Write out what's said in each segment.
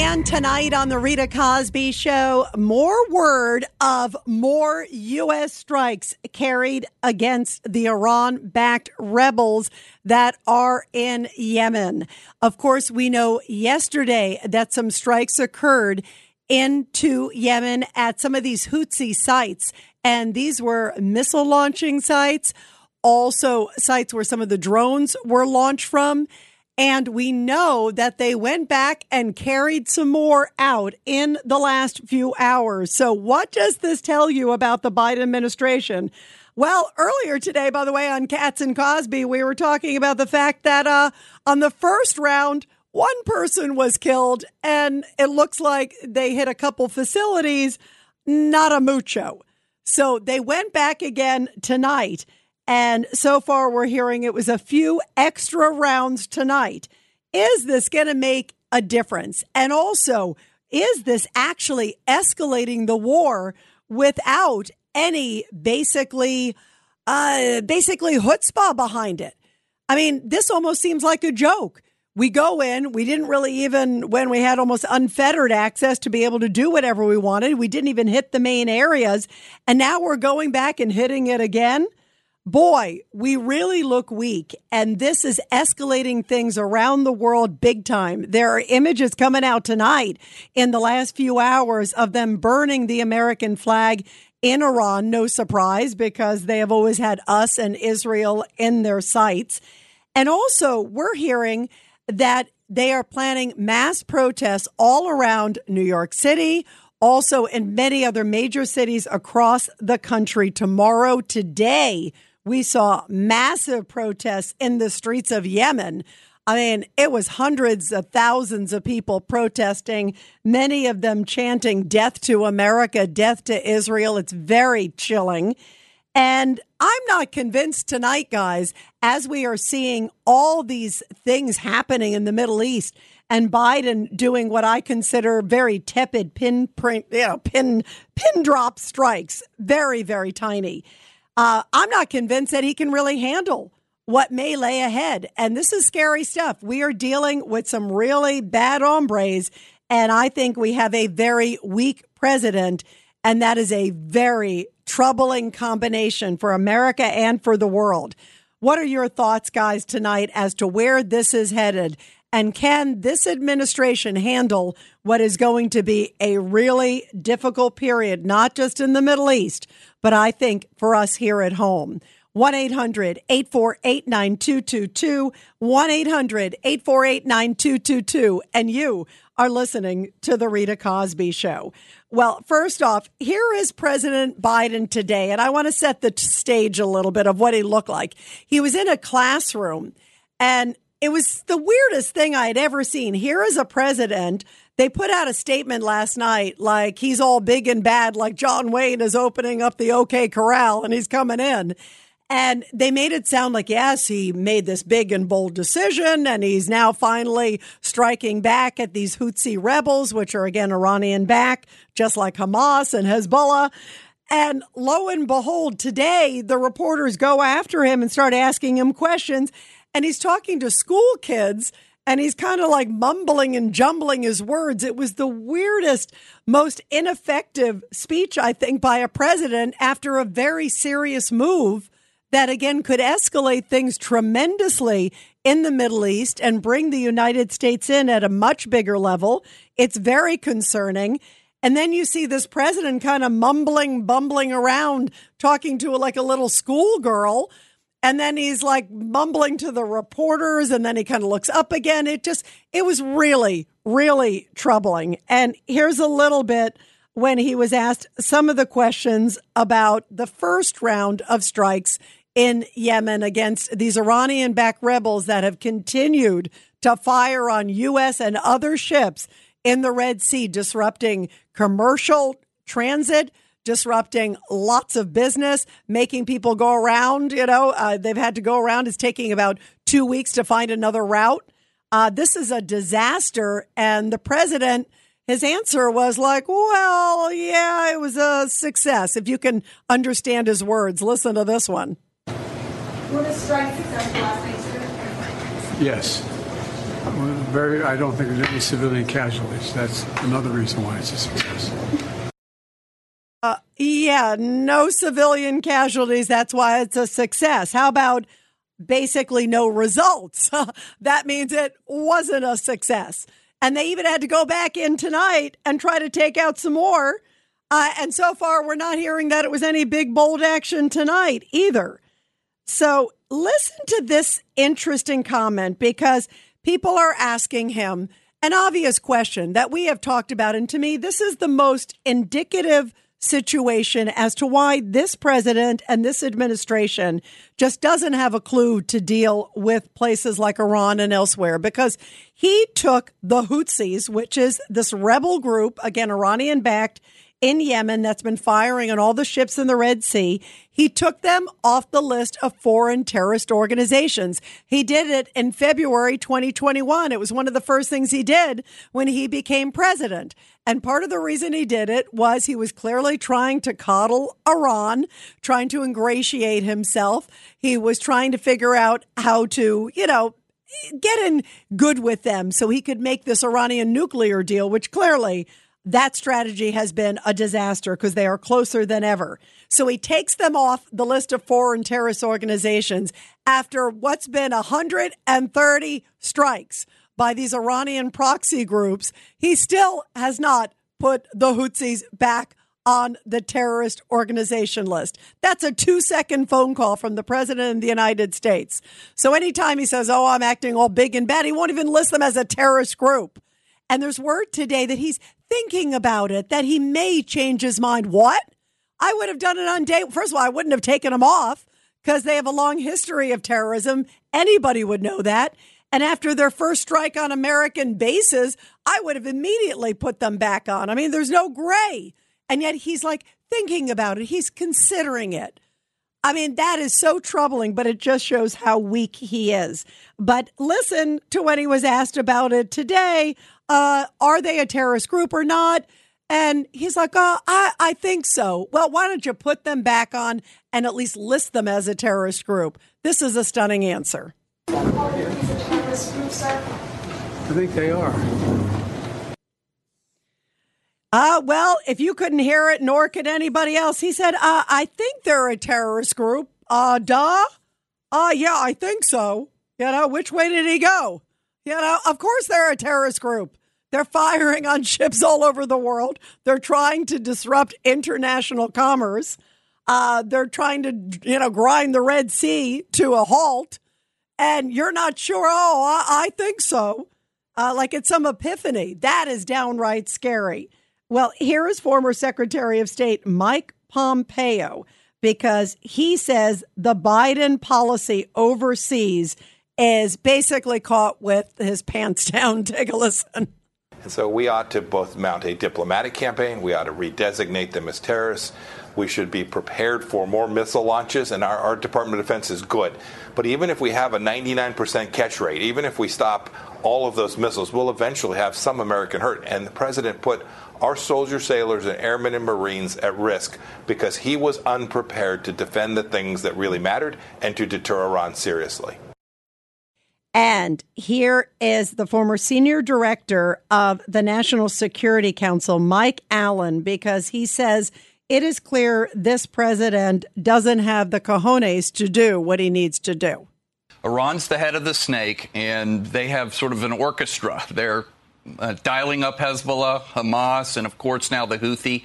And tonight on the Rita Cosby Show, more word of more U.S. strikes carried against the Iran backed rebels that are in Yemen. Of course, we know yesterday that some strikes occurred into Yemen at some of these Houthi sites, and these were missile launching sites, also sites where some of the drones were launched from. And we know that they went back and carried some more out in the last few hours. So, what does this tell you about the Biden administration? Well, earlier today, by the way, on Cats and Cosby, we were talking about the fact that uh, on the first round, one person was killed, and it looks like they hit a couple facilities, not a mucho. So they went back again tonight. And so far, we're hearing it was a few extra rounds tonight. Is this going to make a difference? And also, is this actually escalating the war without any basically, uh, basically chutzpah behind it? I mean, this almost seems like a joke. We go in, we didn't really even, when we had almost unfettered access to be able to do whatever we wanted, we didn't even hit the main areas. And now we're going back and hitting it again boy, we really look weak. And this is escalating things around the world big time. There are images coming out tonight in the last few hours of them burning the American flag in Iran. No surprise because they have always had us and Israel in their sights. And also, we're hearing that they are planning mass protests all around New York City, also in many other major cities across the country tomorrow, today we saw massive protests in the streets of Yemen. I mean, it was hundreds of thousands of people protesting, many of them chanting death to America, death to Israel. It's very chilling. And I'm not convinced tonight, guys, as we are seeing all these things happening in the Middle East and Biden doing what I consider very tepid pinprint, you know, pin pin drop strikes, very very tiny. Uh, I'm not convinced that he can really handle what may lay ahead. And this is scary stuff. We are dealing with some really bad hombres. And I think we have a very weak president. And that is a very troubling combination for America and for the world. What are your thoughts, guys, tonight as to where this is headed? And can this administration handle what is going to be a really difficult period, not just in the Middle East, but I think for us here at home. 1 800 848 9222. 1 800 848 9222. And you are listening to The Rita Cosby Show. Well, first off, here is President Biden today, and I want to set the stage a little bit of what he looked like. He was in a classroom, and it was the weirdest thing I had ever seen. Here is a president they put out a statement last night like he's all big and bad, like John Wayne is opening up the OK Corral and he's coming in. And they made it sound like, yes, he made this big and bold decision and he's now finally striking back at these Houthi rebels, which are again Iranian back, just like Hamas and Hezbollah. And lo and behold, today the reporters go after him and start asking him questions. And he's talking to school kids and he's kind of like mumbling and jumbling his words. It was the weirdest, most ineffective speech, I think, by a president after a very serious move that again could escalate things tremendously in the Middle East and bring the United States in at a much bigger level. It's very concerning. And then you see this president kind of mumbling, bumbling around, talking to like a little schoolgirl and then he's like mumbling to the reporters and then he kind of looks up again. It just, it was really, really troubling. And here's a little bit when he was asked some of the questions about the first round of strikes in Yemen against these Iranian backed rebels that have continued to fire on U.S. and other ships in the Red Sea, disrupting commercial transit disrupting lots of business, making people go around. You know, uh, they've had to go around. It's taking about two weeks to find another route. Uh, this is a disaster. And the president, his answer was like, well, yeah, it was a success. If you can understand his words, listen to this one. Were the strikes successful last night, sir? Yes. Very, I don't think there's any civilian casualties. That's another reason why it's a success. Uh, yeah, no civilian casualties. That's why it's a success. How about basically no results? that means it wasn't a success. And they even had to go back in tonight and try to take out some more. Uh, and so far, we're not hearing that it was any big, bold action tonight either. So listen to this interesting comment because people are asking him an obvious question that we have talked about. And to me, this is the most indicative situation as to why this president and this administration just doesn't have a clue to deal with places like Iran and elsewhere because he took the Houthis, which is this rebel group, again, Iranian backed in Yemen that's been firing on all the ships in the Red Sea. He took them off the list of foreign terrorist organizations. He did it in February 2021. It was one of the first things he did when he became president. And part of the reason he did it was he was clearly trying to coddle Iran, trying to ingratiate himself. He was trying to figure out how to, you know, get in good with them so he could make this Iranian nuclear deal, which clearly that strategy has been a disaster because they are closer than ever. So he takes them off the list of foreign terrorist organizations after what's been 130 strikes by these Iranian proxy groups. He still has not put the Houthis back on the terrorist organization list. That's a two second phone call from the president of the United States. So anytime he says, Oh, I'm acting all big and bad, he won't even list them as a terrorist group. And there's word today that he's thinking about it, that he may change his mind. What? I would have done it on day. First of all, I wouldn't have taken them off because they have a long history of terrorism. Anybody would know that. And after their first strike on American bases, I would have immediately put them back on. I mean, there's no gray. And yet he's like thinking about it, he's considering it. I mean, that is so troubling, but it just shows how weak he is. But listen to when he was asked about it today. Uh, are they a terrorist group or not? And he's like, oh, I, I think so. Well, why don't you put them back on and at least list them as a terrorist group? This is a stunning answer. I think they are. Uh, well, if you couldn't hear it, nor could anybody else, he said, uh, I think they're a terrorist group. Uh, duh. Uh, yeah, I think so. You know, which way did he go? You know, of course they're a terrorist group. They're firing on ships all over the world. They're trying to disrupt international commerce. Uh, they're trying to, you know, grind the Red Sea to a halt. And you're not sure, oh, I, I think so. Uh, like it's some epiphany. That is downright scary. Well, here is former Secretary of State Mike Pompeo because he says the Biden policy overseas is basically caught with his pants down. Take a listen. And so we ought to both mount a diplomatic campaign, we ought to redesignate them as terrorists. We should be prepared for more missile launches, and our, our Department of Defense is good. But even if we have a 99% catch rate, even if we stop all of those missiles, we'll eventually have some American hurt. And the president put our soldiers, sailors, and airmen and Marines at risk because he was unprepared to defend the things that really mattered and to deter Iran seriously. And here is the former senior director of the National Security Council, Mike Allen, because he says it is clear this president doesn't have the cojones to do what he needs to do. Iran's the head of the snake, and they have sort of an orchestra. They're uh, dialing up Hezbollah, Hamas, and of course now the Houthi.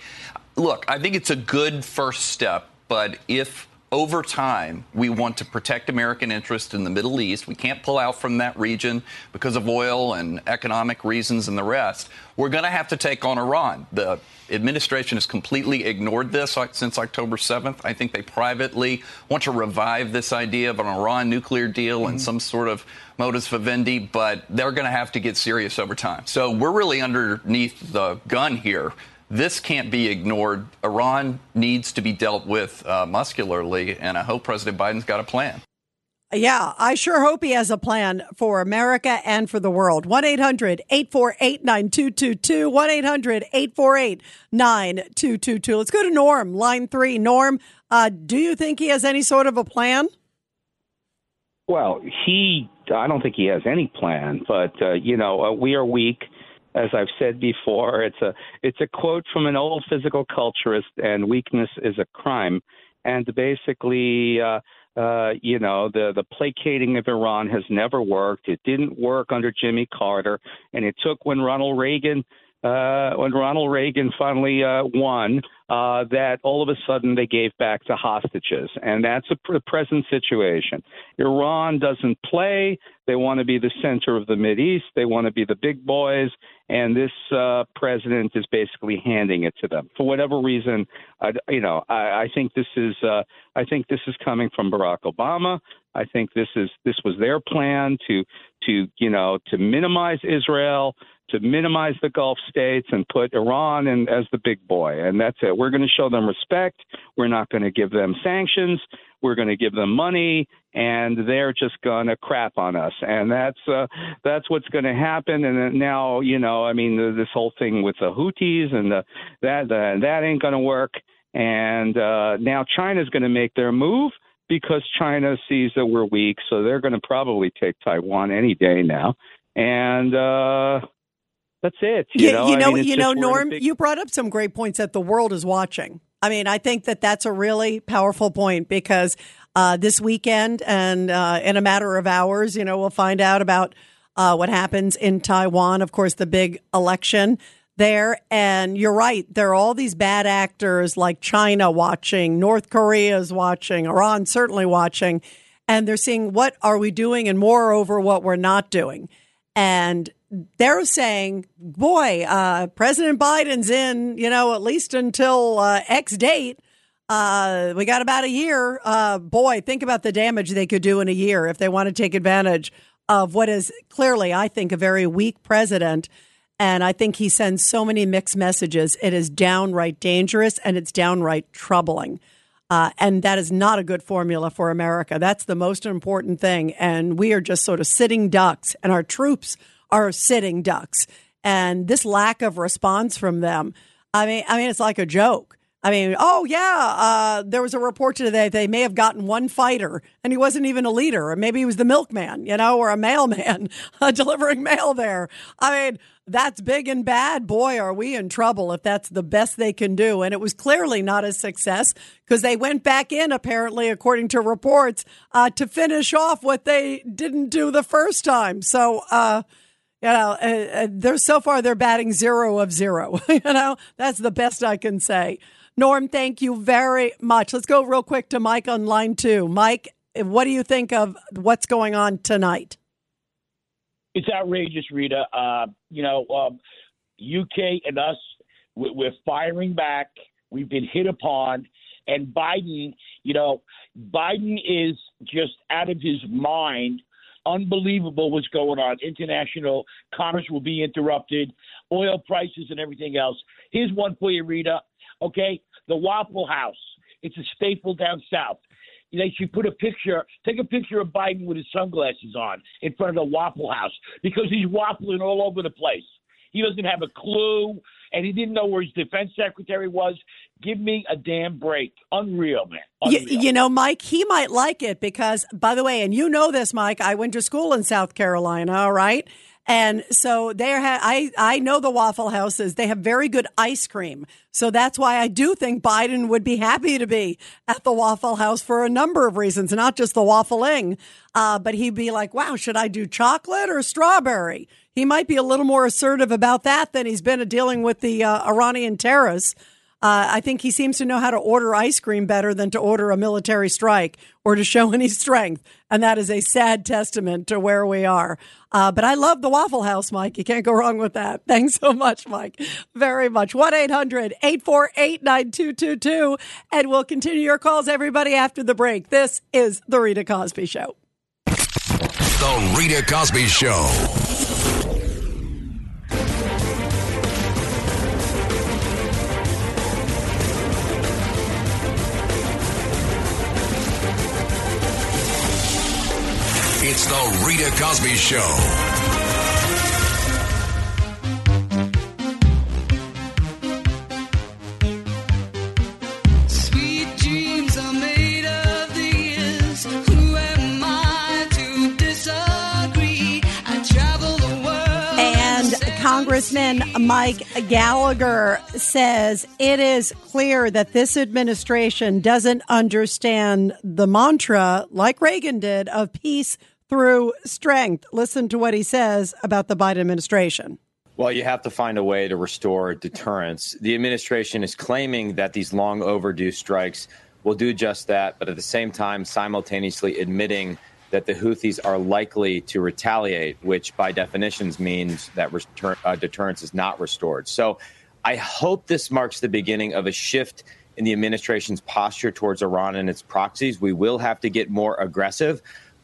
Look, I think it's a good first step, but if over time, we want to protect American interests in the Middle East. We can't pull out from that region because of oil and economic reasons and the rest. We're going to have to take on Iran. The administration has completely ignored this since October 7th. I think they privately want to revive this idea of an Iran nuclear deal mm-hmm. and some sort of modus vivendi, but they're going to have to get serious over time. So we're really underneath the gun here This can't be ignored. Iran needs to be dealt with uh, muscularly, and I hope President Biden's got a plan. Yeah, I sure hope he has a plan for America and for the world. 1 800 848 9222. 1 800 848 9222. Let's go to Norm, line three. Norm, uh, do you think he has any sort of a plan? Well, he, I don't think he has any plan, but, uh, you know, uh, we are weak. As I've said before, it's a it's a quote from an old physical culturist, and weakness is a crime. And basically, uh, uh, you know, the the placating of Iran has never worked. It didn't work under Jimmy Carter, and it took when Ronald Reagan uh, when Ronald Reagan finally uh, won, uh, that all of a sudden they gave back the hostages. And that's a pr- present situation. Iran doesn't play. They want to be the center of the Mid East. They want to be the big boys. And this uh, president is basically handing it to them for whatever reason. I, you know, I, I think this is uh, I think this is coming from Barack Obama. I think this is this was their plan to to you know to minimize Israel to minimize the Gulf states and put Iran in as the big boy. And that's it. We're going to show them respect. We're not going to give them sanctions. We're going to give them money, and they're just going to crap on us. And that's uh, that's what's going to happen. And now, you know, I mean, this whole thing with the Houthis and the, that uh, that ain't going to work. And uh, now China's going to make their move because China sees that we're weak, so they're going to probably take Taiwan any day now. And uh, that's it. You know, you know, I mean, you know, just we're in a Norm. big- You brought up some great points that the world is watching. I mean, I think that that's a really powerful point because uh, this weekend and uh, in a matter of hours, you know, we'll find out about uh, what happens in Taiwan. Of course, the big election there. And you're right. There are all these bad actors like China watching, North Korea is watching, Iran certainly watching. And they're seeing what are we doing and moreover, what we're not doing. And they're saying, boy, uh, President Biden's in, you know, at least until uh, X date. Uh, we got about a year. Uh, boy, think about the damage they could do in a year if they want to take advantage of what is clearly, I think, a very weak president. And I think he sends so many mixed messages. It is downright dangerous and it's downright troubling. Uh, and that is not a good formula for America. That's the most important thing. And we are just sort of sitting ducks, and our troops are sitting ducks. And this lack of response from them, I mean, I mean, it's like a joke. I mean, oh yeah, uh, there was a report today they may have gotten one fighter, and he wasn't even a leader, or maybe he was the milkman, you know, or a mailman uh, delivering mail there. I mean, that's big and bad. Boy, are we in trouble if that's the best they can do. And it was clearly not a success because they went back in, apparently, according to reports, uh, to finish off what they didn't do the first time. So, uh, you know, uh, uh, they're so far they're batting zero of zero. you know, that's the best I can say. Norm, thank you very much. Let's go real quick to Mike on line two. Mike, what do you think of what's going on tonight? It's outrageous, Rita. Uh, you know, um, UK and us, we're firing back. We've been hit upon. And Biden, you know, Biden is just out of his mind. Unbelievable what's going on. International commerce will be interrupted, oil prices and everything else. Here's one for you, Rita. Okay, the Waffle House. It's a staple down south. They should put a picture, take a picture of Biden with his sunglasses on in front of the Waffle House because he's waffling all over the place. He doesn't have a clue, and he didn't know where his defense secretary was. Give me a damn break. Unreal, man. You, Unreal. you know, Mike, he might like it because, by the way, and you know this, Mike, I went to school in South Carolina, all right? And so they ha- I, I know the Waffle Houses. They have very good ice cream. So that's why I do think Biden would be happy to be at the Waffle House for a number of reasons, not just the waffling. Uh, but he'd be like, wow, should I do chocolate or strawberry? He might be a little more assertive about that than he's been dealing with the uh, Iranian terrorists. Uh, I think he seems to know how to order ice cream better than to order a military strike or to show any strength. And that is a sad testament to where we are. Uh, but I love the Waffle House, Mike. You can't go wrong with that. Thanks so much, Mike. Very much. 1 800 848 9222. And we'll continue your calls, everybody, after the break. This is The Rita Cosby Show. The Rita Cosby Show. It's the Rita Cosby Show. Sweet dreams are made of these. Who am I to disagree? I travel the world. And Congressman Mike Gallagher says it is clear that this administration doesn't understand the mantra, like Reagan did, of peace through strength. Listen to what he says about the Biden administration. Well, you have to find a way to restore deterrence. The administration is claiming that these long overdue strikes will do just that, but at the same time, simultaneously admitting that the Houthis are likely to retaliate, which by definitions means that return, uh, deterrence is not restored. So I hope this marks the beginning of a shift in the administration's posture towards Iran and its proxies. We will have to get more aggressive,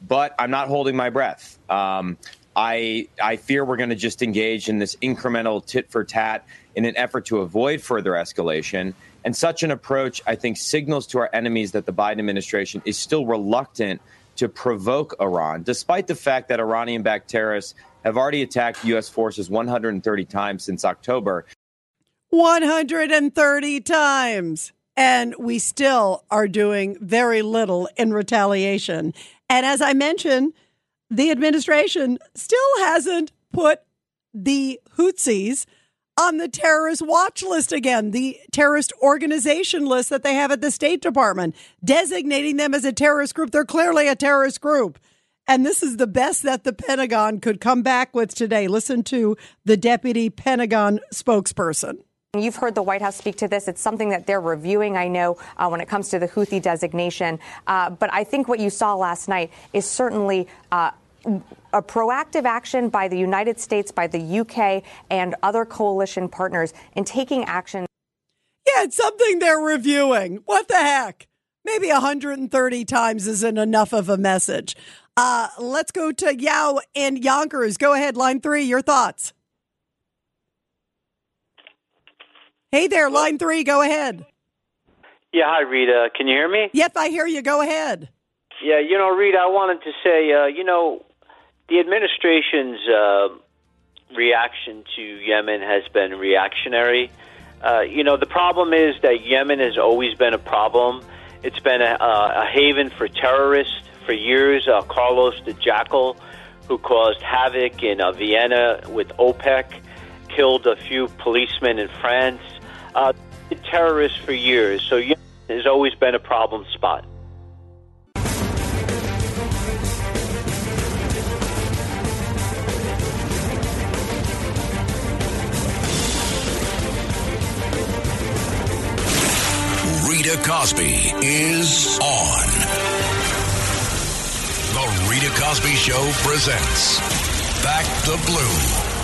but I'm not holding my breath. Um, I, I fear we're going to just engage in this incremental tit for tat in an effort to avoid further escalation. And such an approach, I think, signals to our enemies that the Biden administration is still reluctant to provoke Iran, despite the fact that Iranian backed terrorists have already attacked U.S. forces 130 times since October. 130 times. And we still are doing very little in retaliation. And as I mentioned, the administration still hasn't put the Houthis on the terrorist watch list again, the terrorist organization list that they have at the State Department, designating them as a terrorist group. They're clearly a terrorist group. And this is the best that the Pentagon could come back with today. Listen to the deputy Pentagon spokesperson. You've heard the White House speak to this. It's something that they're reviewing, I know, uh, when it comes to the Houthi designation. Uh, but I think what you saw last night is certainly. Uh, a proactive action by the United States, by the UK, and other coalition partners in taking action. Yeah, it's something they're reviewing. What the heck? Maybe 130 times isn't enough of a message. Uh, let's go to Yao and Yonkers. Go ahead, line three, your thoughts. Hey there, line three, go ahead. Yeah, hi, Rita. Can you hear me? Yep, I hear you. Go ahead. Yeah, you know, Rita, I wanted to say, uh, you know, the administration's uh, reaction to Yemen has been reactionary. Uh, you know, the problem is that Yemen has always been a problem. It's been a, a haven for terrorists for years. Uh, Carlos the Jackal, who caused havoc in uh, Vienna with OPEC, killed a few policemen in France. Uh, terrorists for years. So Yemen has always been a problem spot. Rita Cosby is on. The Rita Cosby Show presents Back the Blue.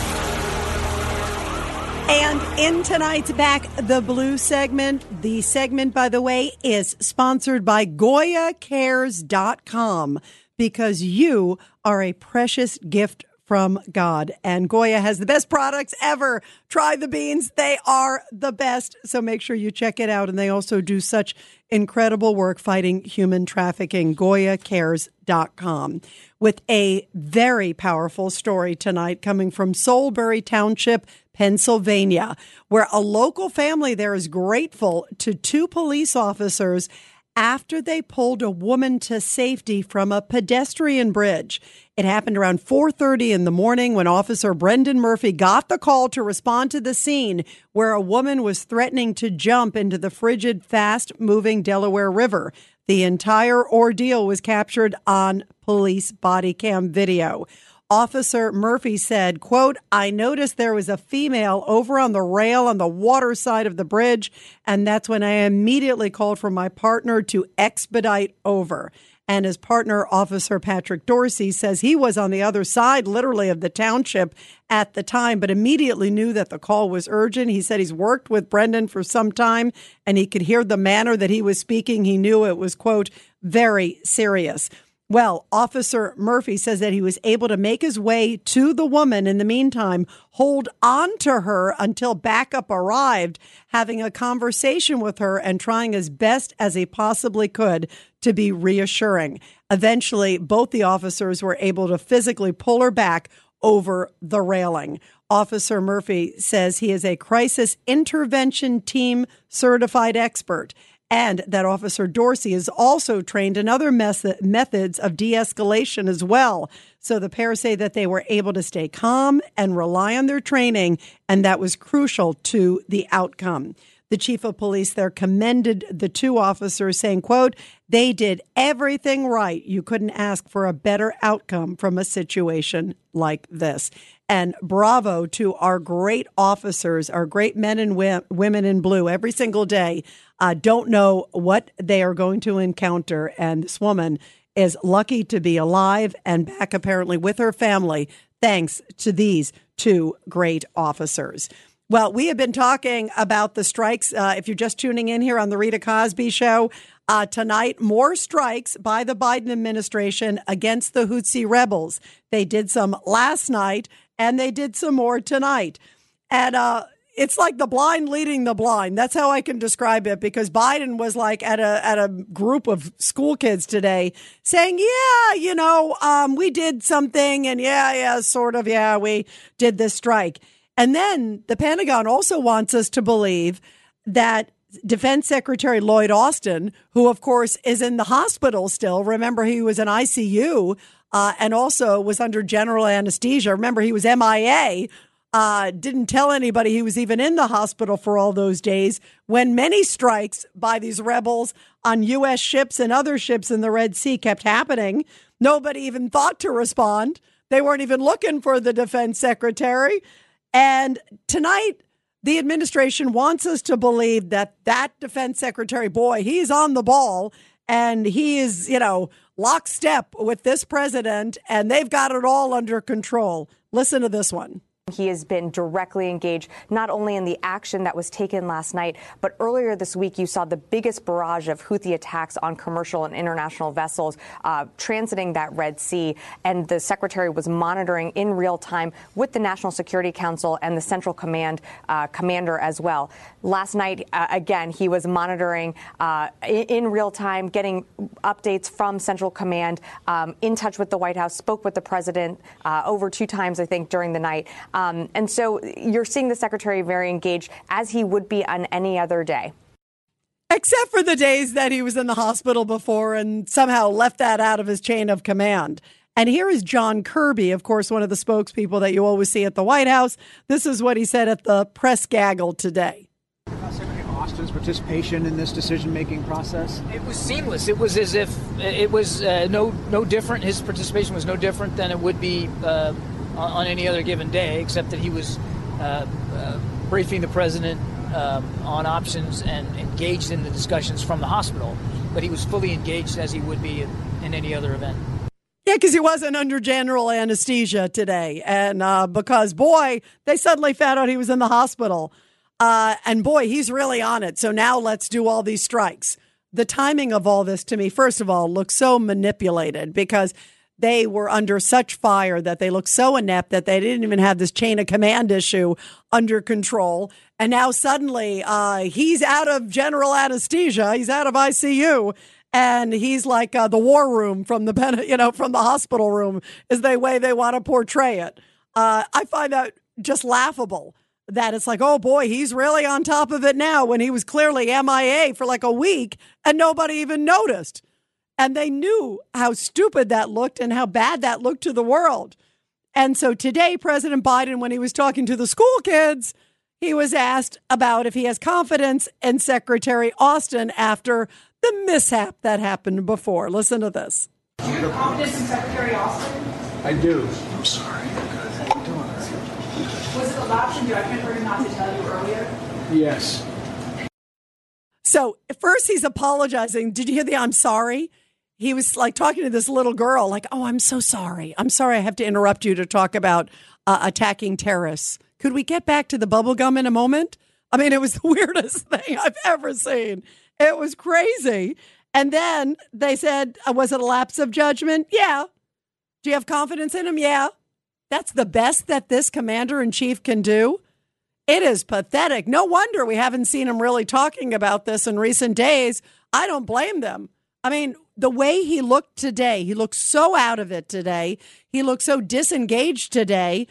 And in tonight's Back the Blue segment, the segment, by the way, is sponsored by GoyaCares.com because you are a precious gift from God. And Goya has the best products ever. Try the beans. They are the best. So make sure you check it out. And they also do such incredible work fighting human trafficking. GoyaCares.com with a very powerful story tonight coming from Solebury Township, Pennsylvania, where a local family there is grateful to two police officers after they pulled a woman to safety from a pedestrian bridge. It happened around 4:30 in the morning when officer Brendan Murphy got the call to respond to the scene where a woman was threatening to jump into the frigid fast-moving Delaware River. The entire ordeal was captured on police body cam video. Officer Murphy said, quote, I noticed there was a female over on the rail on the water side of the bridge, and that's when I immediately called for my partner to expedite over. And his partner, Officer Patrick Dorsey, says he was on the other side, literally, of the township at the time, but immediately knew that the call was urgent. He said he's worked with Brendan for some time and he could hear the manner that he was speaking. He knew it was, quote, very serious. Well, Officer Murphy says that he was able to make his way to the woman in the meantime, hold on to her until backup arrived, having a conversation with her and trying as best as he possibly could to be reassuring. Eventually, both the officers were able to physically pull her back over the railing. Officer Murphy says he is a crisis intervention team certified expert and that Officer Dorsey is also trained in other method, methods of de escalation as well. So the pair say that they were able to stay calm and rely on their training, and that was crucial to the outcome. The chief of police there commended the two officers, saying, quote, they did everything right. You couldn't ask for a better outcome from a situation like this. And bravo to our great officers, our great men and women in blue every single day. Uh, don't know what they are going to encounter. And this woman is lucky to be alive and back apparently with her family, thanks to these two great officers. Well, we have been talking about the strikes. Uh, if you're just tuning in here on the Rita Cosby Show, uh, tonight, more strikes by the Biden administration against the Houthi rebels. They did some last night and they did some more tonight. And uh, it's like the blind leading the blind. That's how I can describe it because Biden was like at a at a group of school kids today saying, "Yeah, you know, um, we did something, and yeah, yeah, sort of, yeah, we did this strike." And then the Pentagon also wants us to believe that Defense Secretary Lloyd Austin, who of course is in the hospital still, remember he was in ICU uh, and also was under general anesthesia. Remember, he was MIA, uh, didn't tell anybody he was even in the hospital for all those days when many strikes by these rebels on U.S. ships and other ships in the Red Sea kept happening. Nobody even thought to respond. They weren't even looking for the defense secretary. And tonight, the administration wants us to believe that that defense secretary, boy, he's on the ball and he is, you know, lockstep with this president, and they've got it all under control. Listen to this one. He has been directly engaged not only in the action that was taken last night, but earlier this week you saw the biggest barrage of Houthi attacks on commercial and international vessels uh, transiting that Red Sea. And the secretary was monitoring in real time with the National Security Council and the Central Command uh, commander as well. Last night, uh, again, he was monitoring uh, in, real time, getting updates from Central Command, um, in touch with the White House, spoke with the president uh, over two times, I think, during the night. Um, and so you're seeing the secretary very engaged as he would be on any other day. Except for the days that he was in the hospital before and somehow left that out of his chain of command. And here is John Kirby, of course, one of the spokespeople that you always see at the White House. This is what he said at the press gaggle today. Secretary Austin's participation in this decision-making process? It was seamless. It was as if it was uh, no no different. His participation was no different than it would be uh, on, on any other given day, except that he was uh, uh, briefing the president uh, on options and engaged in the discussions from the hospital. But he was fully engaged as he would be in, in any other event. Yeah, because he wasn't under general anesthesia today. And uh, because, boy, they suddenly found out he was in the hospital. Uh, and boy, he's really on it. So now let's do all these strikes. The timing of all this to me, first of all, looks so manipulated because they were under such fire that they looked so inept that they didn't even have this chain of command issue under control. And now suddenly uh, he's out of general anesthesia. He's out of ICU. And he's like uh, the war room from the you know from the hospital room is the way they want to portray it. Uh, I find that just laughable that it's like, oh boy, he's really on top of it now when he was clearly MIA for like a week and nobody even noticed. And they knew how stupid that looked and how bad that looked to the world. And so today, President Biden, when he was talking to the school kids, he was asked about if he has confidence in Secretary Austin after the mishap that happened before. Listen to this. Do you have confidence in Secretary Austin? I do. I'm sorry. Was it the option? Do I remember him not to tell you earlier? Yes. So first he's apologizing. Did you hear the I'm sorry? He was like talking to this little girl, like, "Oh, I'm so sorry. I'm sorry. I have to interrupt you to talk about uh, attacking terrorists. Could we get back to the bubble gum in a moment?" I mean, it was the weirdest thing I've ever seen. It was crazy. And then they said, uh, was it a lapse of judgment? Yeah. Do you have confidence in him? Yeah. That's the best that this commander in chief can do. It is pathetic. No wonder we haven't seen him really talking about this in recent days. I don't blame them. I mean, the way he looked today, he looked so out of it today. He looked so disengaged today.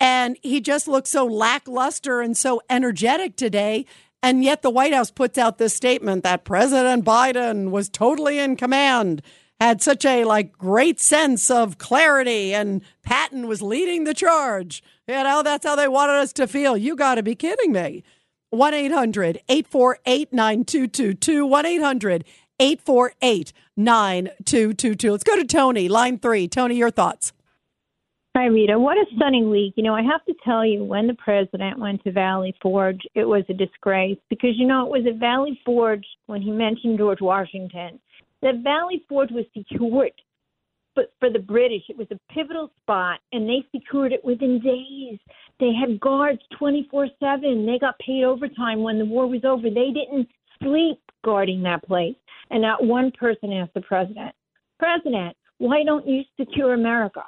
And he just looked so lackluster and so energetic today. And yet the White House puts out this statement that President Biden was totally in command, had such a like great sense of clarity, and Patton was leading the charge. You know, that's how they wanted us to feel. You got to be kidding me. 1 800 848 9222. 1 800 848 9222. Let's go to Tony, line three. Tony, your thoughts. Hi, Rita. What a stunning week. You know, I have to tell you, when the president went to Valley Forge, it was a disgrace because, you know, it was at Valley Forge when he mentioned George Washington that Valley Forge was secured. But for the British, it was a pivotal spot, and they secured it within days. They had guards 24 7. They got paid overtime when the war was over. They didn't sleep guarding that place. And not one person asked the president, President, why don't you secure America?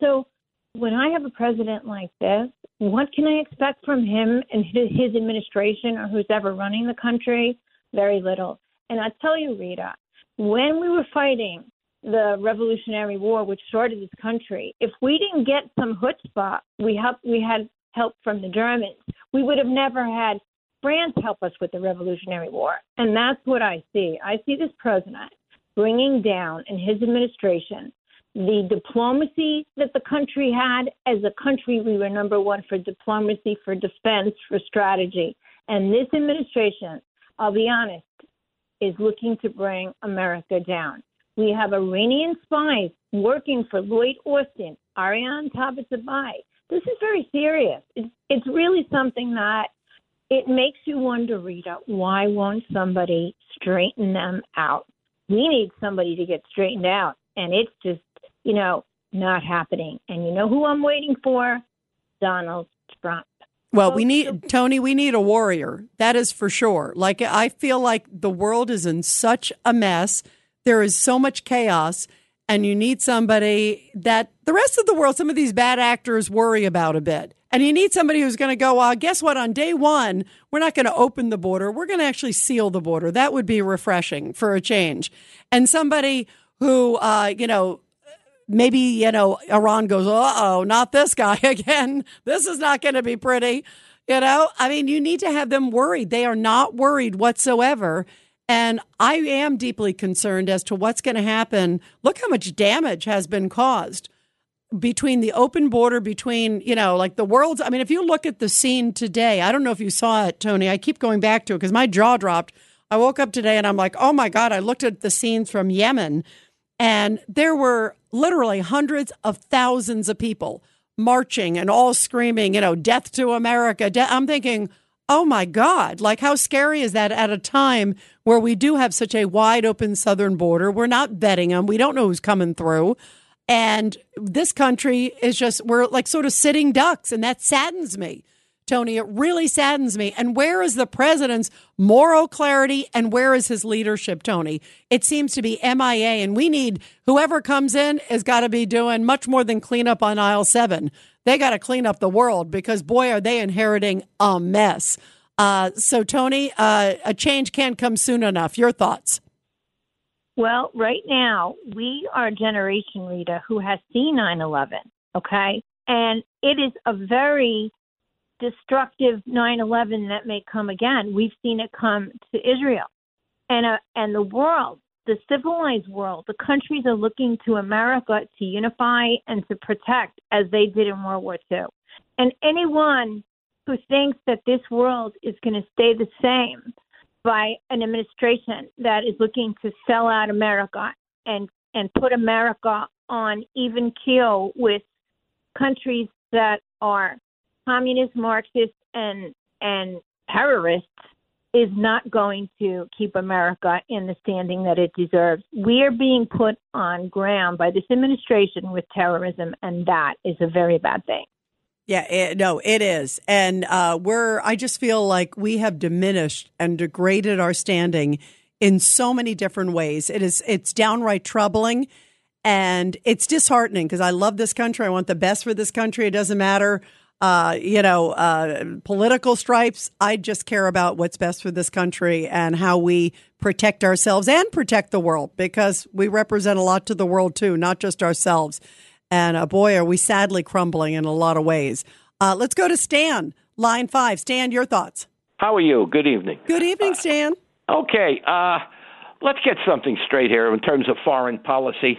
So when I have a president like this, what can I expect from him and his administration or who's ever running the country? Very little. And I tell you, Rita, when we were fighting the Revolutionary War, which started this country, if we didn't get some chutzpah, we help, we had help from the Germans. We would have never had France help us with the Revolutionary War, and that's what I see. I see this president bringing down in his administration the diplomacy that the country had. As a country, we were number one for diplomacy, for defense, for strategy. And this administration, I'll be honest, is looking to bring America down. We have Iranian spies working for Lloyd Austin, Ariane Tabatabai. This is very serious. It's, it's really something that it makes you wonder, Rita, why won't somebody straighten them out? We need somebody to get straightened out, and it's just, you know, not happening. And you know who I'm waiting for? Donald Trump. Well, we oh, need Tony. We need a warrior. That is for sure. Like I feel like the world is in such a mess. There is so much chaos, and you need somebody that the rest of the world, some of these bad actors, worry about a bit. And you need somebody who's going to go. Uh, guess what? On day one, we're not going to open the border. We're going to actually seal the border. That would be refreshing for a change. And somebody who, uh, you know, maybe you know Iran goes, uh oh, not this guy again. This is not going to be pretty. You know, I mean, you need to have them worried. They are not worried whatsoever. And I am deeply concerned as to what's going to happen. Look how much damage has been caused between the open border, between, you know, like the world's. I mean, if you look at the scene today, I don't know if you saw it, Tony. I keep going back to it because my jaw dropped. I woke up today and I'm like, oh my God, I looked at the scenes from Yemen and there were literally hundreds of thousands of people marching and all screaming, you know, death to America. De-. I'm thinking, oh my God, like how scary is that at a time where we do have such a wide open southern border? We're not vetting them, we don't know who's coming through. And this country is just, we're like sort of sitting ducks, and that saddens me. Tony, it really saddens me. And where is the president's moral clarity and where is his leadership, Tony? It seems to be MIA, and we need whoever comes in has got to be doing much more than clean up on aisle seven. They got to clean up the world because, boy, are they inheriting a mess. Uh, so, Tony, uh, a change can't come soon enough. Your thoughts? Well, right now, we are a generation, Rita, who has seen 9 11, okay? And it is a very destructive 9/11 that may come again. We've seen it come to Israel, and uh, and the world, the civilized world, the countries are looking to America to unify and to protect, as they did in World War II. And anyone who thinks that this world is going to stay the same by an administration that is looking to sell out America and and put America on even keel with countries that are communist, Marxist, and and terrorists is not going to keep America in the standing that it deserves. We are being put on ground by this administration with terrorism, and that is a very bad thing. Yeah, it, no, it is. And uh, we're, I just feel like we have diminished and degraded our standing in so many different ways. It is it's downright troubling and it's disheartening because I love this country. I want the best for this country. It doesn't matter, uh, you know, uh, political stripes. I just care about what's best for this country and how we protect ourselves and protect the world because we represent a lot to the world too, not just ourselves. And uh, boy, are we sadly crumbling in a lot of ways. Uh, let's go to Stan, line five. Stan, your thoughts. How are you? Good evening. Good evening, Stan. Okay, uh, let's get something straight here in terms of foreign policy.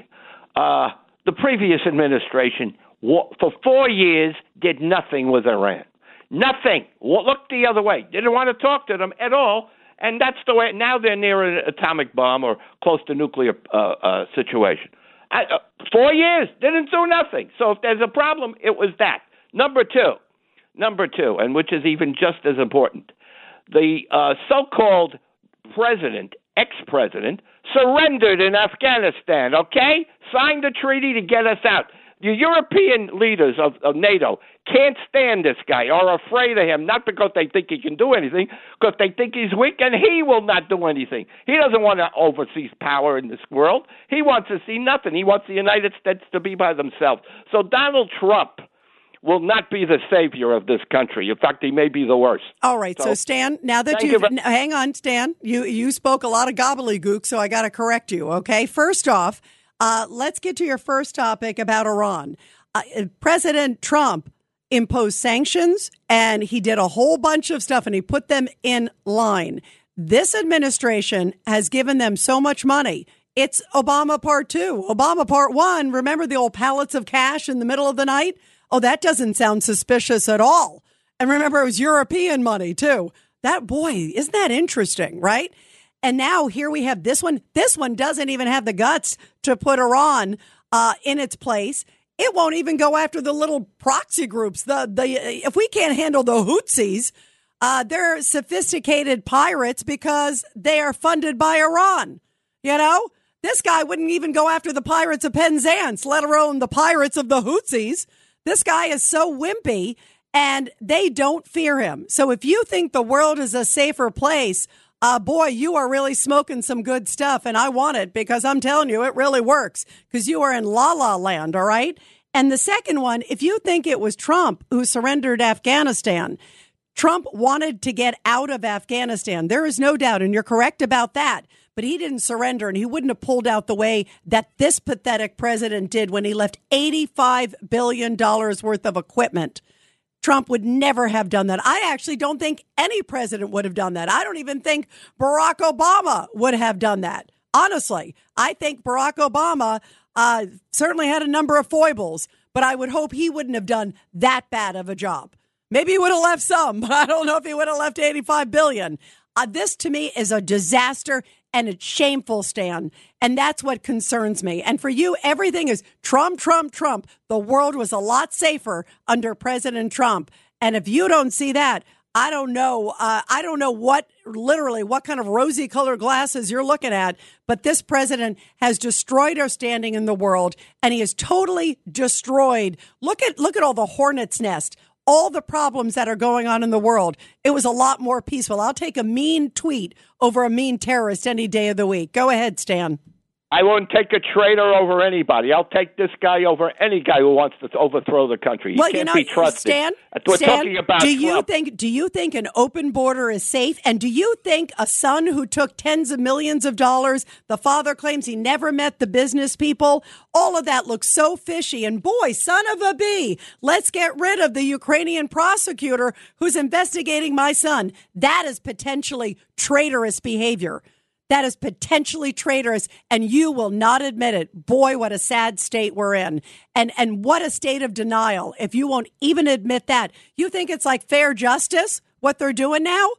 Uh, the previous administration, for four years, did nothing with Iran. Nothing. Looked the other way. Didn't want to talk to them at all. And that's the way. Now they're near an atomic bomb or close to nuclear uh, uh, situation. I, uh, four years didn't do nothing. So if there's a problem, it was that. Number two, number two, and which is even just as important, the uh, so-called president, ex-president, surrendered in Afghanistan. Okay, signed a treaty to get us out. The European leaders of, of NATO can't stand this guy are afraid of him, not because they think he can do anything, because they think he's weak and he will not do anything. He doesn't want to oversee power in this world. He wants to see nothing. He wants the United States to be by themselves. So Donald Trump will not be the savior of this country. In fact, he may be the worst. All right, so, Stan, now that you very- hang on, Stan, you you spoke a lot of gobbledygook, so I got to correct you. Okay, first off, uh, let's get to your first topic about Iran. Uh, President Trump imposed sanctions, and he did a whole bunch of stuff, and he put them in line. This administration has given them so much money. It's Obama part two. Obama part one. Remember the old pallets of cash in the middle of the night? Oh, that doesn't sound suspicious at all. And remember, it was European money too. That boy, isn't that interesting, right? And now here we have this one. This one doesn't even have the guts to put Iran uh, in its place. It won't even go after the little proxy groups. The the if we can't handle the Houthis, uh, they're sophisticated pirates because they are funded by Iran. You know, this guy wouldn't even go after the pirates of Penzance, let alone the pirates of the Houthis. This guy is so wimpy and they don't fear him. So if you think the world is a safer place, uh, boy, you are really smoking some good stuff. And I want it because I'm telling you, it really works because you are in la la land. All right. And the second one, if you think it was Trump who surrendered Afghanistan, Trump wanted to get out of Afghanistan. There is no doubt. And you're correct about that. But he didn't surrender and he wouldn't have pulled out the way that this pathetic president did when he left $85 billion worth of equipment. Trump would never have done that. I actually don't think any president would have done that. I don't even think Barack Obama would have done that. Honestly, I think Barack Obama uh, certainly had a number of foibles, but I would hope he wouldn't have done that bad of a job. Maybe he would have left some, but I don't know if he would have left 85 billion. Uh, this to me is a disaster and it's shameful, Stan. And that's what concerns me. And for you, everything is Trump, Trump, Trump. The world was a lot safer under President Trump. And if you don't see that, I don't know. Uh, I don't know what, literally, what kind of rosy colored glasses you're looking at. But this president has destroyed our standing in the world, and he has totally destroyed. Look at look at all the hornets' nest, all the problems that are going on in the world. It was a lot more peaceful. I'll take a mean tweet over a mean terrorist any day of the week. Go ahead, Stan. I won't take a traitor over anybody. I'll take this guy over any guy who wants to overthrow the country. He well, can't you know, be trusted. Stan, We're Stan, talking about do you Trump. think do you think an open border is safe? And do you think a son who took tens of millions of dollars, the father claims he never met the business people, all of that looks so fishy. And boy, son of a bee, let's get rid of the Ukrainian prosecutor who's investigating my son. That is potentially traitorous behavior. That is potentially traitorous, and you will not admit it. Boy, what a sad state we're in. And and what a state of denial if you won't even admit that. You think it's like fair justice, what they're doing now?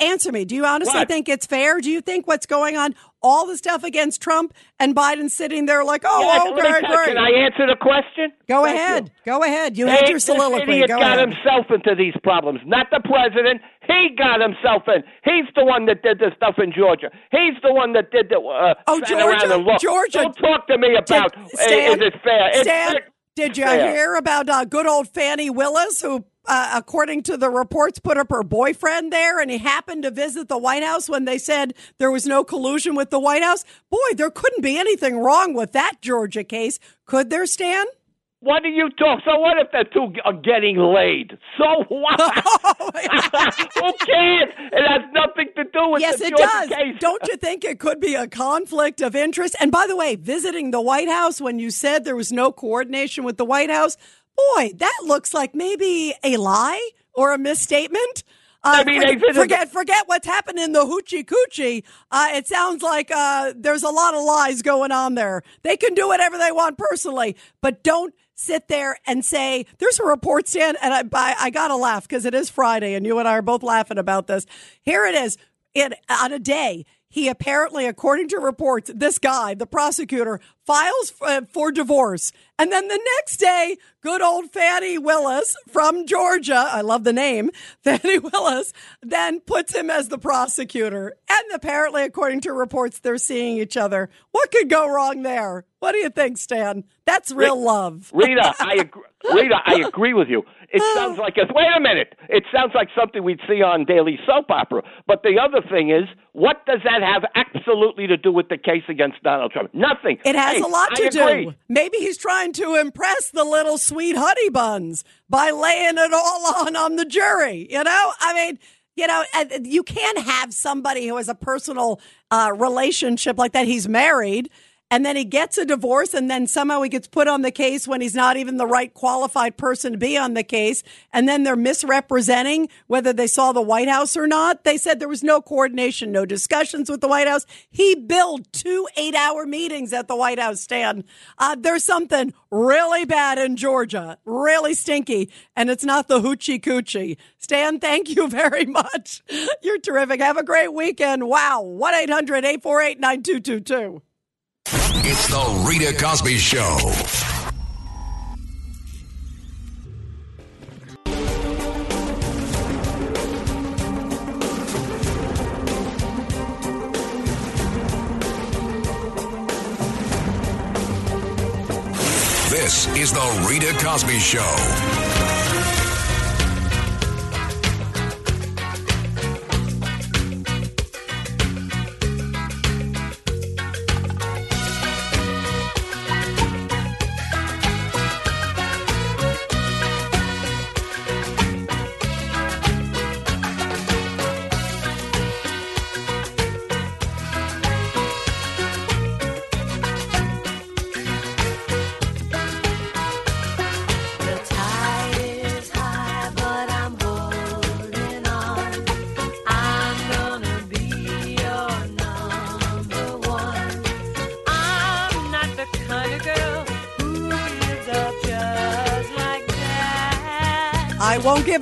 Answer me. Do you honestly What? think it's fair? Do you think what's going on, all the stuff against Trump and Biden sitting there like, oh, let me okay, great. Can I answer the question? Go Thank ahead. you. Go ahead. You had your this soliloquy. idiot Go got ahead. himself into these problems, not the president. He got himself in. He's the one that did the stuff in Georgia. He's the one that did the. Uh, Oh, Georgia. Georgia. Don't talk to me about Did- Stan, is it fair. Stan, did you fair. hear about uh, good old Fani Willis who uh, according to the reports, put up her boyfriend there, and he happened to visit the White House when they said there was no collusion with the White House. Boy, there couldn't be anything wrong with that Georgia case, could there, Stan? What do you talk? So what if the two are getting laid? So what? Who cares? It has nothing to do with yes, the it does. case. Don't you think it could be a conflict of interest? And by the way, visiting the White House when you said there was no coordination with the White House, boy, that looks like maybe a lie or a misstatement. Uh, I mean, forget, forget forget what's happened in the hoochie coochie. Uh, it sounds like uh, there's a lot of lies going on there. They can do whatever they want personally, but don't sit there and say there's a report stand and I, I, I gotta laugh because it is Friday and you and I are both laughing about this. Here it is. It on a day he apparently, according to reports, this guy, the prosecutor, files for, uh, for divorce. And then the next day, good old Fani Willis from Georgia, I love the name, Fani Willis, then puts him as the prosecutor. And apparently, according to reports, they're seeing each other. What could go wrong there? What do you think, Stan? That's real love. Rita, I agree. Rita, I agree with you. It sounds like a wait a minute. It sounds like something we'd see on daily soap opera. But the other thing is, what does that have absolutely to do with the case against Donald Trump? Nothing. It has Hey, a lot to I agree. do. Maybe he's trying to impress the little sweet honey buns by laying it all on on the jury. You know, I mean, you know, you can't have somebody who has a personal uh, relationship like that. He's married. And then he gets a divorce, and then somehow he gets put on the case when he's not even the right qualified person to be on the case. And then they're misrepresenting whether they saw the White House or not. They said there was no coordination, no discussions with the White House. He billed two eight hour meetings at the White House stand. Uh, there's something really bad in Georgia, really stinky, and it's not the hoochie coochie. Stan, thank you very much. You're terrific. Have a great weekend. Wow. 1 800 848 9222. It's the Rita Cosby Show. This is the Rita Cosby Show.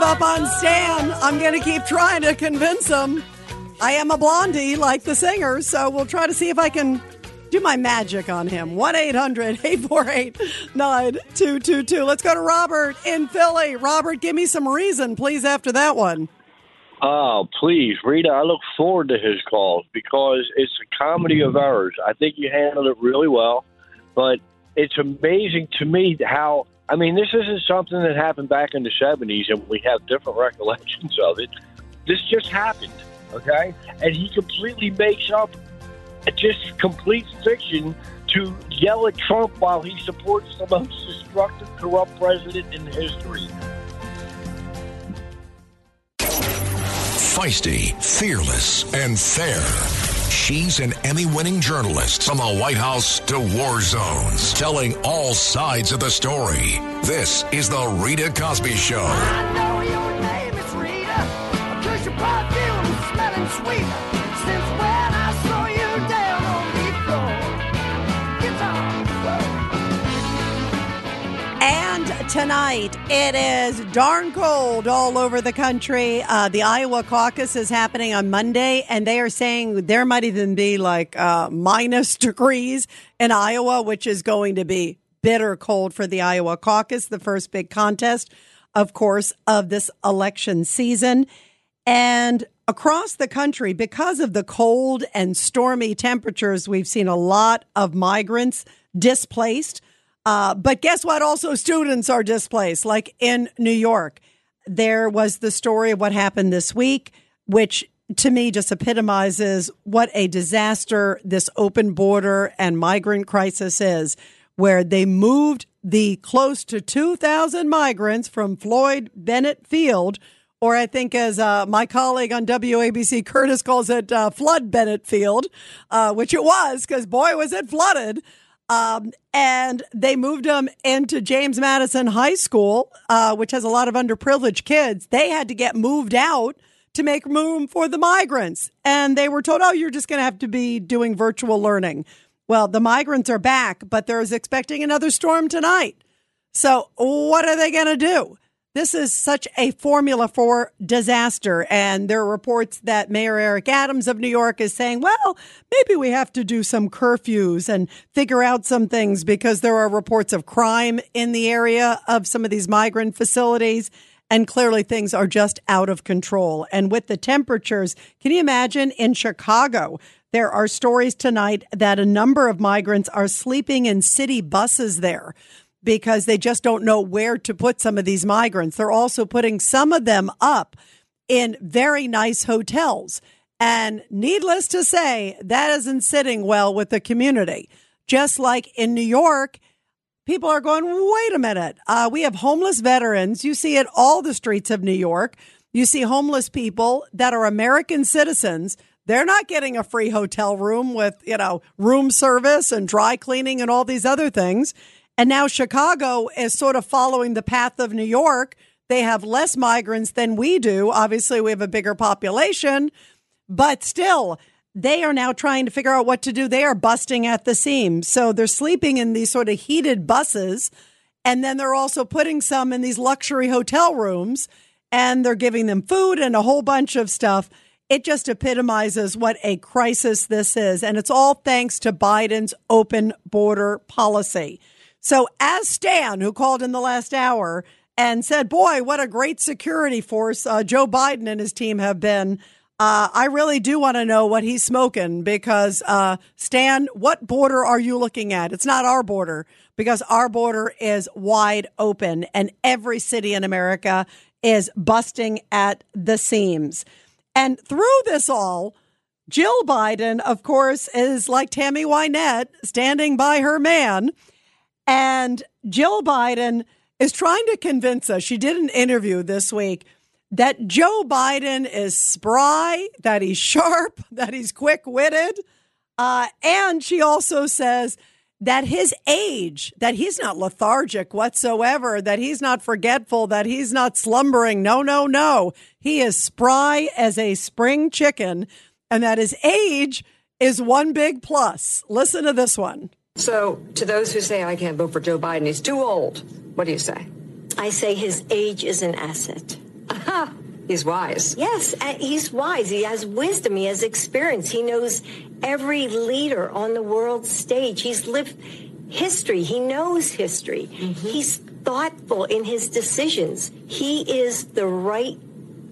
Up on Stan. I'm going to keep trying to convince him. I am a blondie like the singer, so we'll try to see if I can do my magic on him. 1 800 848 9222. Let's go to Robert in Philly. Robert, give me some reason, please, after that one. Oh, please, Rita, I look forward to his calls because it's a comedy of errors. I think you handled it really well, but it's amazing to me how, I mean, this isn't something that happened back in the 70s and we have different recollections of it. This just happened, okay? And he completely makes up just complete fiction to yell at Trump while he supports the most destructive, corrupt president in history. Feisty, fearless, and fair. She's an Emmy winning journalist from the White House to war zones, telling all sides of the story. This is The Rita Cosby Show. I know your name is Rita, smelling. Tonight, it is darn cold all over the country. Uh, the Iowa caucus is happening on Monday, and they are saying there might even be like uh, minus degrees in Iowa, which is going to be bitter cold for the Iowa caucus, the first big contest, of course, of this election season. And across the country, because of the cold and stormy temperatures, we've seen a lot of migrants displaced. Uh, but guess what? Also, students are displaced, like in New York. there was the story of what happened this week, which to me just epitomizes what a disaster this open border and migrant crisis is, where they moved the close to 2,000 migrants from Floyd Bennett Field, or I think as uh, my colleague on WABC, Curtis, calls it uh, Flood Bennett Field, uh, which it was because boy, was it flooded. Um, and they moved them into James Madison High School, uh, which has a lot of underprivileged kids. They had to get moved out to make room for the migrants. And they were told, oh, you're just going to have to be doing virtual learning. Well, the migrants are back, but they're expecting another storm tonight. So, what are they going to do? This is such a formula for disaster. And there are reports that Mayor Eric Adams of New York is saying, well, maybe we have to do some curfews and figure out some things because there are reports of crime in the area of some of these migrant facilities. And clearly things are just out of control. And with the temperatures, can you imagine in Chicago? There are stories tonight that a number of migrants are sleeping in city buses there because they just don't know where to put some of these migrants. They're also putting some of them up in very nice hotels. And needless to say, that isn't sitting well with the community. Just like in New York, people are going, wait a minute. Uh, we have homeless veterans. You see it all the streets of New York. You see homeless people that are American citizens. They're not getting a free hotel room with, you know, room service and dry cleaning and all these other things. And now Chicago is sort of following the path of New York. They have less migrants than we do. Obviously, we have a bigger population, but still, they are now trying to figure out what to do. They are busting at the seams. So they're sleeping in these sort of heated buses. And then they're also putting some in these luxury hotel rooms and they're giving them food and a whole bunch of stuff. It just epitomizes what a crisis this is. And it's all thanks to Biden's open border policy. So, as Stan, who called in the last hour and said, Boy, what a great security force uh, Joe Biden and his team have been. Uh, I really do want to know what he's smoking because, uh, Stan, what border are you looking at? It's not our border because our border is wide open and every city in America is busting at the seams. And through this all, Jill Biden, of course, is like Tammy Wynette standing by her man. And Jill Biden is trying to convince us, she did an interview this week, that Joe Biden is spry, that he's sharp, that he's quick witted. Uh, and she also says that his age, that he's not lethargic whatsoever, that he's not forgetful, that he's not slumbering. No, no, no. He is spry as a spring chicken, and that his age is one big plus. Listen to this one. So, to those who say I can't vote for Joe Biden, he's too old, what do you say? I say his age is an asset. Aha! He's wise. Yes, uh, he's wise. He has wisdom. He has experience. He knows every leader on the world stage. He's lived history. He knows history. He's thoughtful in his decisions. He is the right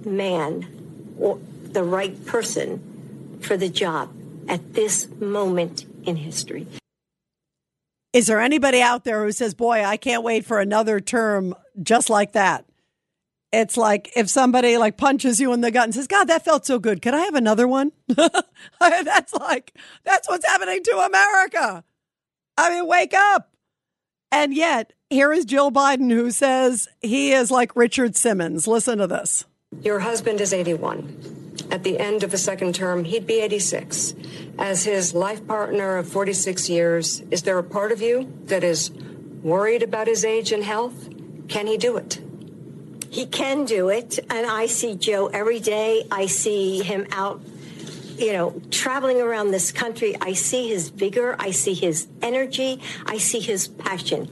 man or the right person for the job at this moment in history. Is there anybody out there who says, Boy, I can't wait for another term just like that? It's like if somebody like punches you in the gut and says, God, that felt so good. Could I have another one? that's like, that's what's happening to America. I mean, wake up. And yet, here is Jill Biden who says he is like Richard Simmons. Listen to this. Your husband is 81. At the end of a second term, he'd be 86. As his life partner of 46 years, is there a part of you that is worried about his age and health? Can he do it? He can do it. And I see Joe every day. I see him out, you know, traveling around this country. I see his vigor. I see his energy. I see his passion.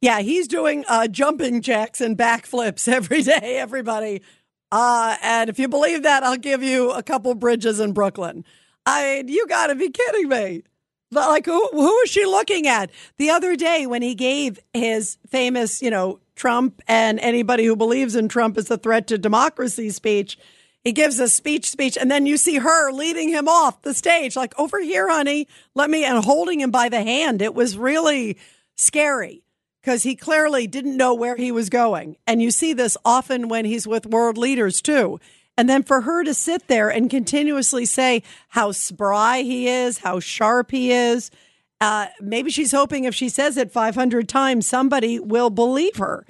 Yeah, he's doing uh, jumping jacks and backflips every day, everybody. Uh, and if you believe that, I'll give you a couple bridges in Brooklyn. I mean, you got to be kidding me. Like, who, who is she looking at? The other day when he gave his famous, you know, Trump and anybody who believes in Trump is a threat to democracy speech, he gives a speech speech and then you see her leading him off the stage like over here honey let me and holding him by the hand it was really scary because he clearly didn't know where he was going. And you see this often when he's with world leaders too. And then for her to sit there and continuously say how spry he is, how sharp he is, uh, maybe she's hoping if she says it 500 times, somebody will believe her.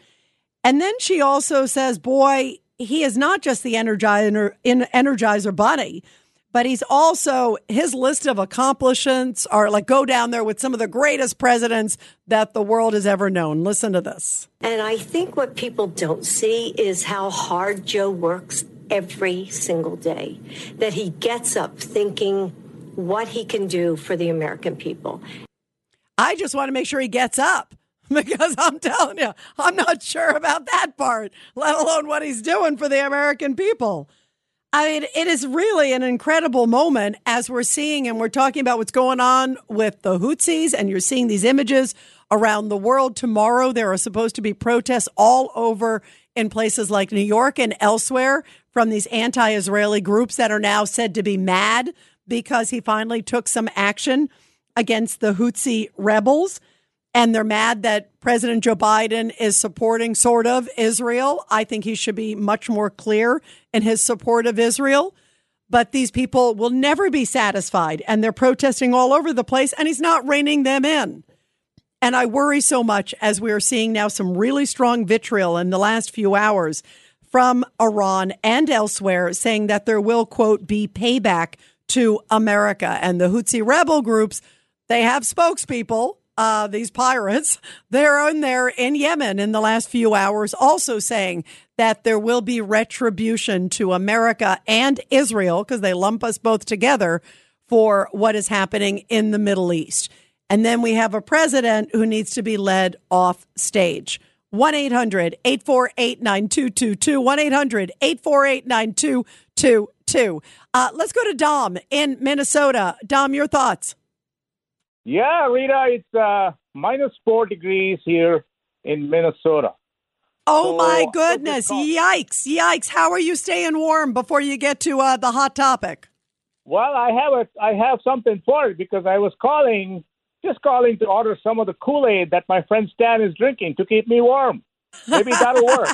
And then she also says, boy, he is not just the energizer, energizer bunny, but he's also his list of accomplishments are like go down there with some of the greatest presidents that the world has ever known. Listen to this. And I think what people don't see is how hard Joe works every single day. That he gets up thinking what he can do for the American people. I just want to make sure he gets up because I'm telling you, I'm not sure about that part, let alone what he's doing for the American people. I mean, it is really an incredible moment as we're seeing and we're talking about what's going on with the Houthis, and you're seeing these images around the world. Tomorrow, there are supposed to be protests all over in places like New York and elsewhere from these anti Israeli groups that are now said to be mad because he finally took some action against the Houthi rebels and they're mad that President Joe Biden is supporting sort of Israel. I think he should be much more clear in his support of Israel. But these people will never be satisfied and they're protesting all over the place and he's not reining them in. And I worry so much as we are seeing now some really strong vitriol in the last few hours from Iran and elsewhere saying that there will, quote, be payback to America. And the Houthi rebel groups, they have spokespeople uh, these pirates, they're in there in Yemen in the last few hours, also saying that there will be retribution to America and Israel because they lump us both together for what is happening in the Middle East. And then we have a president who needs to be led off stage. 1 800 848 9222. 1 800 848 9222. Uh, let's go to Dom in Minnesota. Dom, your thoughts? Yeah, Rita, it's uh, minus four degrees here in Minnesota. Oh So, my goodness. Yikes. Yikes. How are you staying warm before you get to uh, the hot topic? Well, I have a, I have something for it because I was calling, just calling to order some of the Kool Aid that my friend Stan is drinking to keep me warm. Maybe that'll work.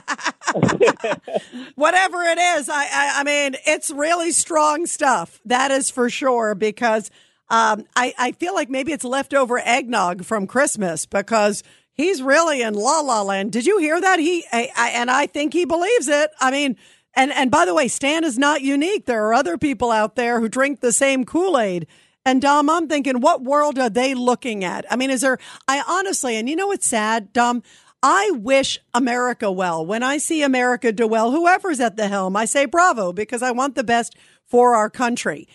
Whatever it is, I, I, I mean, it's really strong stuff. That is for sure because um, I, I feel like maybe it's leftover eggnog from Christmas because he's really in la la land. Did you hear that? He I, I, and I think he believes it. I mean, and and by the way, Stan is not unique. There are other people out there who drink the same Kool Aid. And Dom, I'm thinking, what world are they looking at? I mean, is there? I honestly, and you know what's sad, Dom. I wish America well. When I see America do well, whoever's at the helm, I say bravo because I want the best for our country.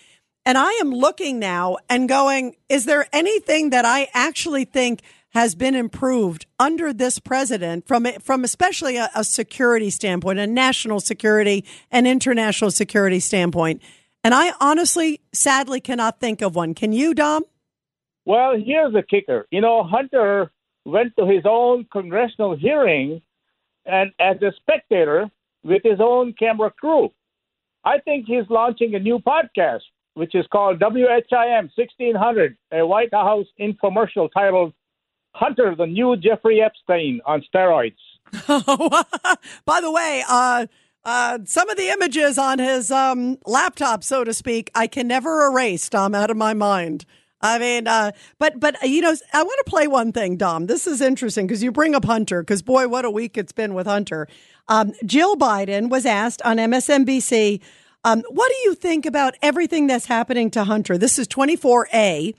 And I am looking now and going, is there anything that I actually think has been improved under this president from from especially a, a security standpoint, a national security and international security standpoint? And I honestly, sadly, cannot think of one. Can you, Dom? Well, here's the kicker. You know, Hunter went to his own congressional hearing and as a spectator with his own camera crew. I think he's launching a new podcast, which is called WHIM 1600, a White House infomercial titled Hunter, the New Jeffrey Epstein on Steroids. By the way, uh, uh, some of the images on his um, laptop, so to speak, I can never erase, Dom, out of my mind. I mean, uh, but but uh, you know, I want to play one thing, Dom. This is interesting because you bring up Hunter. Because boy, what a week it's been with Hunter. Um, Jill Biden was asked on MSNBC, um, "What do you think about everything that's happening to Hunter?" This is 24A,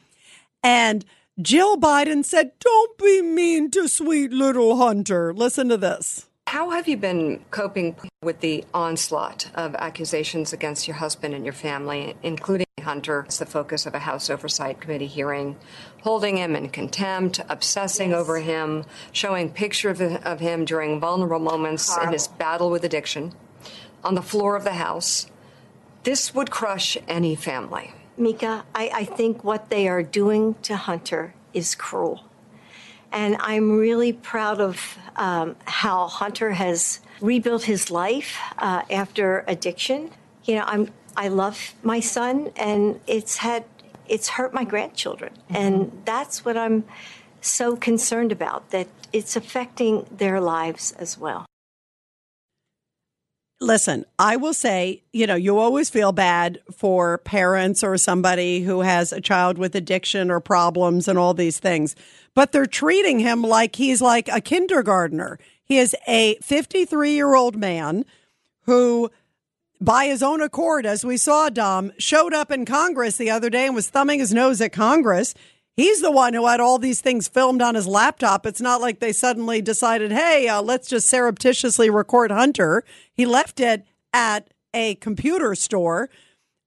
and Jill Biden said, "Don't be mean to sweet little Hunter." Listen to this. How have you been coping with the onslaught of accusations against your husband and your family, including Hunter It's the focus of a House Oversight Committee hearing, holding him in contempt, obsessing over him, showing pictures of, of him during vulnerable moments in his battle with addiction on the floor of the House? This would crush any family. Mika, I, I think what they are doing to Hunter is cruel. And I'm really proud of um, how Hunter has rebuilt his life uh, after addiction. You know, I'm I love my son, and it's had it's hurt my grandchildren, and that's what I'm so concerned about that it's affecting their lives as well. Listen, I will say, you know, you always feel bad for parents or somebody who has a child with addiction or problems and all these things, but they're treating him like he's like a kindergartner. He is a 53 year old man who, by his own accord, as we saw, Dom, showed up in Congress the other day and was thumbing his nose at Congress. He's the one who had all these things filmed on his laptop. It's not like they suddenly decided, hey, uh, let's just surreptitiously record Hunter. He left it at a computer store.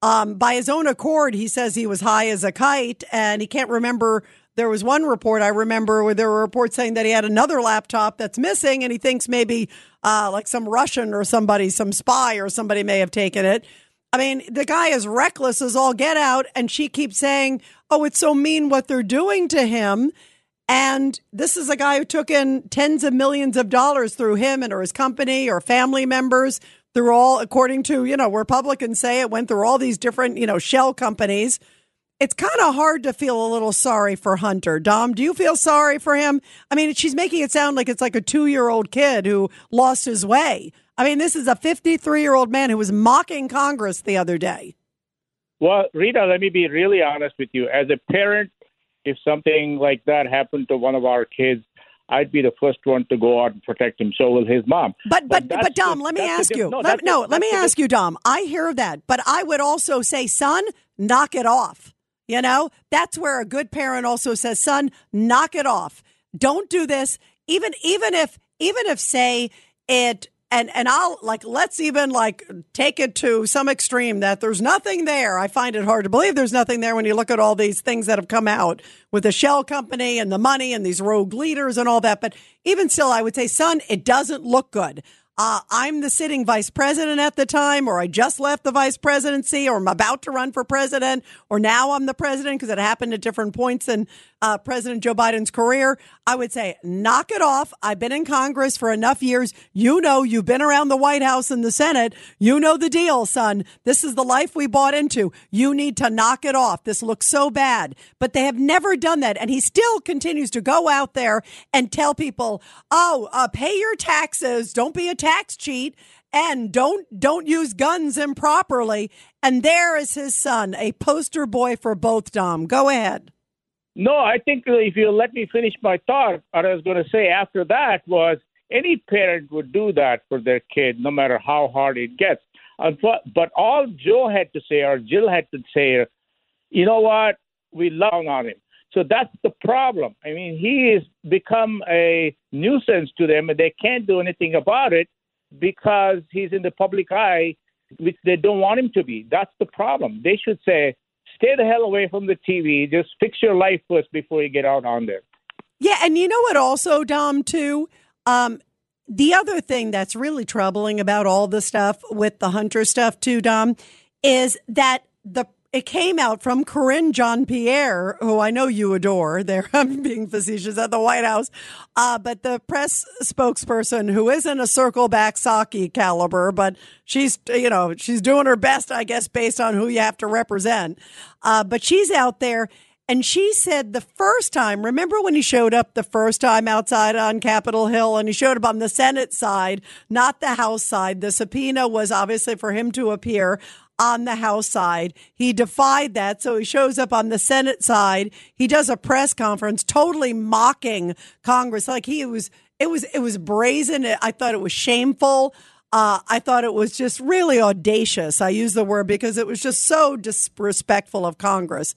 Um, by his own accord, he says he was high as a kite and he can't remember. There was one report I remember where there were reports saying that he had another laptop that's missing and he thinks maybe uh, like some Russian or somebody, some spy or somebody may have taken it. I mean, the guy is reckless as all get out, and she keeps saying, Oh, it's so mean what they're doing to him. And this is a guy who took in tens of millions of dollars through him and or his company or family members through all, according to, you know, Republicans say it went through all these different, you know, shell companies. It's kind of hard to feel a little sorry for Hunter. Dom, do you feel sorry for him? I mean, she's making it sound like it's like a two year old kid who lost his way. I mean, this is a 53 year old man who was mocking Congress the other day. Well, Rita, let me be really honest with you. As a parent, if something like that happened to one of our kids, I'd be the first one to go out and protect him. So will his mom. But but but, that's Dom, the- let me the ask you. No, let, no the- let me ask you, Dom. I hear that, but I would also say, son, knock it off. You know, that's where a good parent also says, son, knock it off. Don't do this. Even even if even if say it and and I'll like let's even like take it to some extreme that there's nothing there. I find it hard to believe there's nothing there when you look at all these things that have come out with the shell company and the money and these rogue leaders and all that. But even still, I would say, son, it doesn't look good. Uh, I'm the sitting vice president at the time, or I just left the vice presidency, or I'm about to run for president, or now I'm the president because it happened at different points in uh, President Joe Biden's career. I would say, knock it off. I've been in Congress for enough years. You know, you've been around the White House and the Senate. You know the deal, son. This is the life we bought into. You need to knock it off. This looks so bad. But they have never done that. And he still continues to go out there and tell people, oh, uh, pay your taxes. Don't be a tax cheat. And don't don't use guns improperly. And there is his son, a poster boy for both. Dom, go ahead. No, I think if you let me finish my thought, what I was going to say after that was any parent would do that for their kid, no matter how hard it gets. But all Joe had to say, or Jill had to say, you know what, we love on him. So that's the problem. I mean, he has become a nuisance to them, and they can't do anything about it because he's in the public eye, which they don't want him to be. That's the problem. They should say, stay the hell away from the TV. Just fix your life first before you get out on there. Yeah, and you know what also, Dom, too? Um, the other thing that's really troubling about all the stuff with the Hunter stuff too, Dom, is that the it came out from Karine Jean Pierre, who I know you adore. There, I'm being facetious at the White House, uh, but the press spokesperson, who isn't a circle back Psaki caliber, but she's you know she's doing her best, I guess, based on who you have to represent. Uh, but she's out there. And she said the first time, remember when he showed up the first time outside on Capitol Hill and he showed up on the Senate side, not the House side. The subpoena was obviously for him to appear on the House side. He defied that. So he shows up on the Senate side. He does a press conference totally mocking Congress. Like he was, it was, it was brazen. I thought it was shameful. Uh, I thought it was just really audacious. I use the word because it was just so disrespectful of Congress.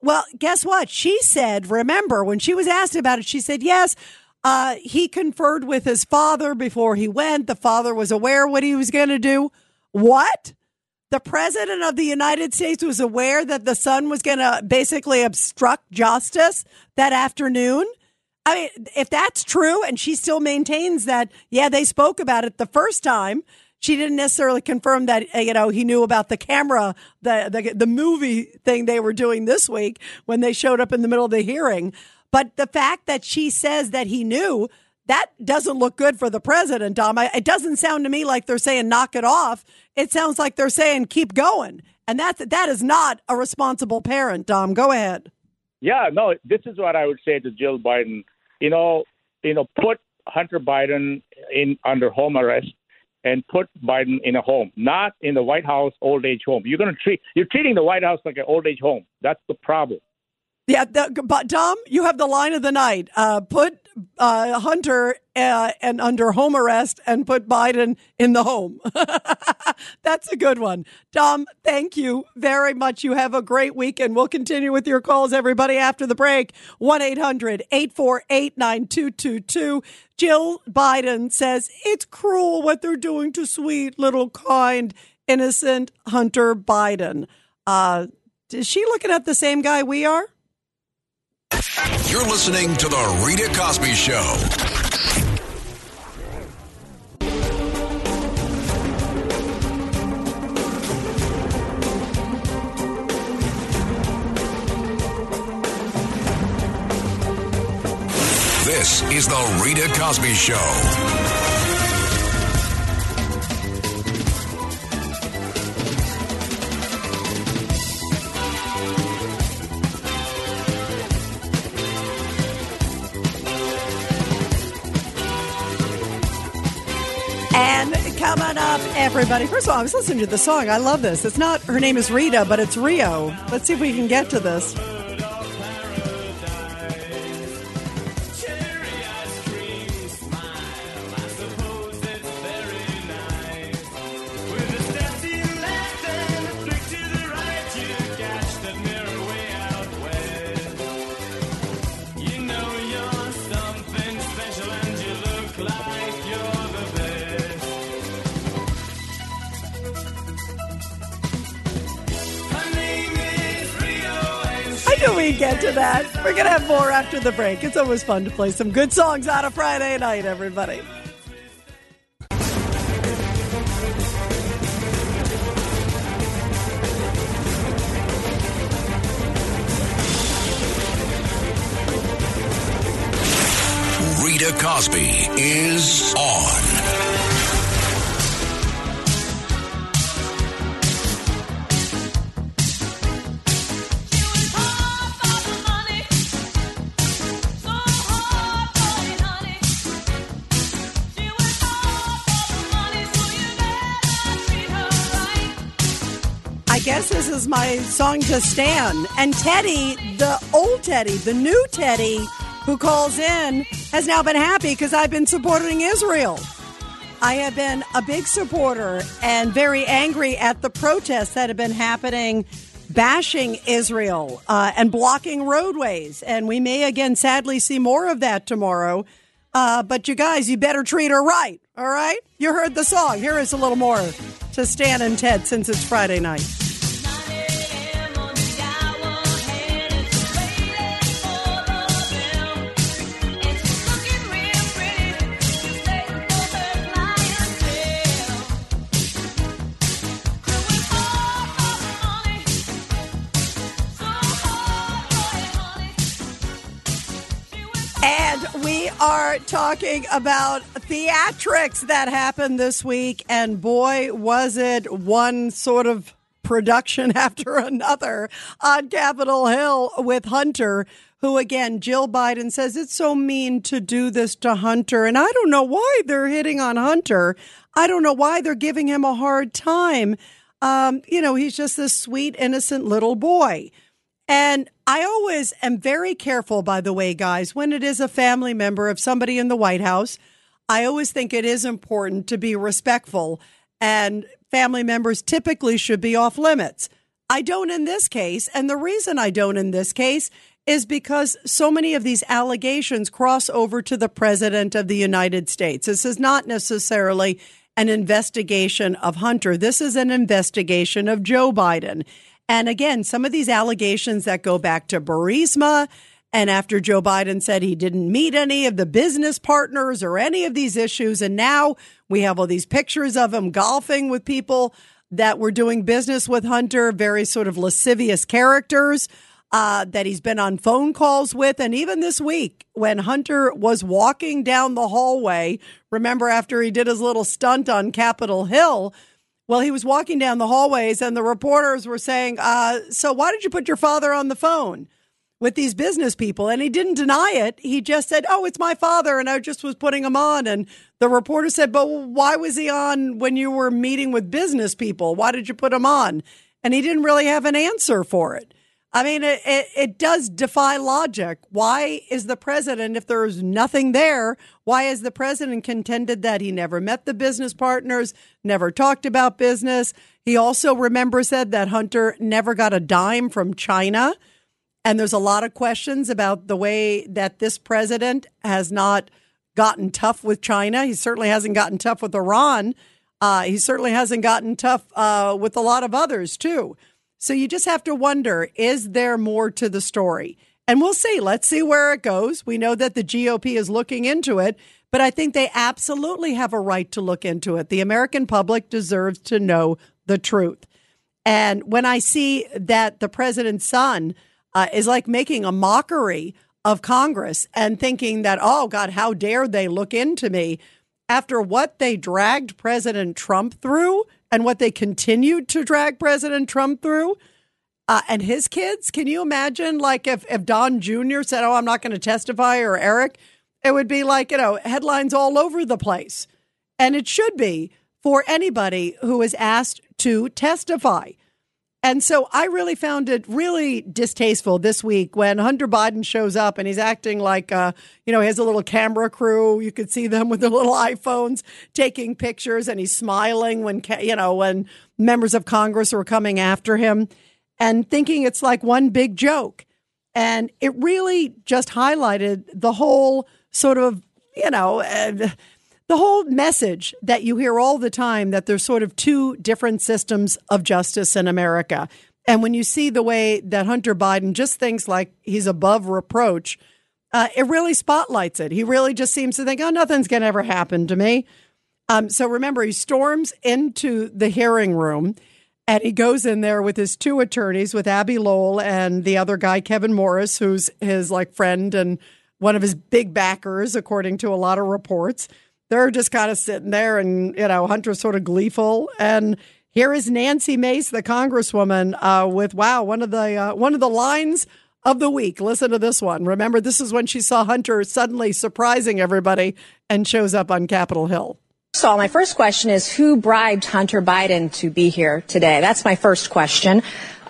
Well, guess what? She said, remember, when she was asked about it, she said, yes, uh, he conferred with his father before he went. The father was aware what he was going to do. What? The president of the United States was aware that the son was going to basically obstruct justice that afternoon. I mean, if that's true, and she still maintains that, yeah, they spoke about it the first time. She didn't necessarily confirm that uh, you know he knew about the camera, the, the the movie thing they were doing this week when they showed up in the middle of the hearing. But the fact that she says that he knew that doesn't look good for the president, Dom. It doesn't sound to me like they're saying knock it off. It sounds like they're saying keep going, and that that is not a responsible parent, Dom. Go ahead. Yeah, no, this is what I would say to Jill Biden. You know, you know, put Hunter Biden in under home arrest and put Biden in a home, not in the White House old age home. You're going to treat you're treating the White House like an old age home. That's the problem. Yeah, the, but Dom, you have the line of the night. Uh, put uh, Hunter uh, and under home arrest, and put Biden in the home. That's a good one. Dom, thank you very much. You have a great week, and we'll continue with your calls, everybody, after the break. 1 800 848 9222. Jill Biden says it's cruel what they're doing to sweet, little, kind, innocent Hunter Biden. Uh, is she looking at the same guy we are? You're listening to The Rita Cosby Show. This is The Rita Cosby Show. Up, everybody. First of all, I was listening to the song. I love this. It's not her name is Rita, but it's Rio. Let's see if we can get to this. After the break. It's always fun to play some good songs on a Friday night, everybody. Rita Cosby is on. My song to Stan. And Teddy, the old Teddy, the new Teddy who calls in, has now been happy because I've been supporting Israel. I have been a big supporter and very angry at the protests that have been happening, bashing Israel uh, and blocking roadways. And we may again, sadly, see more of that tomorrow. Uh, but you guys, you better treat her right. All right? You heard the song. Here is a little more to Stan and Ted since it's Friday night. And we are talking about theatrics that happened this week. And boy, was it one sort of production after another on Capitol Hill with Hunter, who again, Jill Biden says it's so mean to do this to Hunter. And I don't know why they're hitting on Hunter. I don't know why they're giving him a hard time. Um, you know, he's just this sweet, innocent little boy. And I always am very careful, by the way, guys, when it is a family member of somebody in the White House. I always think it is important to be respectful, and family members typically should be off limits. I don't in this case. And the reason I don't in this case is because so many of these allegations cross over to the president of the United States. This is not necessarily an investigation of Hunter. This is an investigation of Joe Biden. And again, some of these allegations that go back to Burisma and after Joe Biden said he didn't meet any of the business partners or any of these issues. And now we have all these pictures of him golfing with people that were doing business with Hunter, very sort of lascivious characters uh, that he's been on phone calls with. And even this week, when Hunter was walking down the hallway, remember after he did his little stunt on Capitol Hill, well, he was walking down the hallways and the reporters were saying, uh, So why did you put your father on the phone? with these business people. And he didn't deny it. He just said, Oh, it's my father. And I just was putting him on. And the reporter said, But why was he on when you were meeting with business people? Why did you put him on? And he didn't really have an answer for it. I mean, it, it, it, does defy logic. Why is the president, if there's nothing there, why is the president contended that he never met the business partners, never talked about business? He also, remember, said that Hunter never got a dime from China. And there's a lot of questions about the way that this president has not gotten tough with China. He certainly hasn't gotten tough with Iran. Uh, he certainly hasn't gotten tough uh, with a lot of others, too. So you just have to wonder is there more to the story? And we'll see. Let's see where it goes. We know that the GOP is looking into it, but I think they absolutely have a right to look into it. The American public deserves to know the truth. And when I see that the president's son uh, is like making a mockery of Congress and thinking that, oh, God, how dare they look into me after what they dragged President Trump through and what they continued to drag President Trump through uh, and his kids. Can you imagine, like, if, if Don Jr. said, Oh, I'm not going to testify, or Eric, it would be like, you know, headlines all over the place. And it should be for anybody who is asked to testify. And so I really found it really distasteful this week when Hunter Biden shows up and he's acting like, uh, you know, he has a little camera crew. You could see them with their little iPhones taking pictures and he's smiling when, you know, when members of Congress were coming after him and thinking it's like one big joke. And it really just highlighted the whole sort of, you know, uh, the whole message that you hear all the time that there's sort of two different systems of justice in America. And when you see the way that Hunter Biden just thinks like he's above reproach, uh, it really spotlights it. He really just seems to think, oh, nothing's going to ever happen to me. Um, so remember, he storms into the hearing room and he goes in there with his two attorneys, with Abby Lowell and the other guy, Kevin Morris, who's his like friend and one of his big backers, according to a lot of reports they're just kind of sitting there and, you know, Hunter's sort of gleeful. And here is Nancy Mace, the congresswoman, uh, with, wow, one of the, uh, one of the lines of the week. Listen to this one. Remember, this is when she saw Hunter suddenly surprising everybody and shows up on Capitol Hill. So my first question is who bribed Hunter Biden to be here today? That's my first question.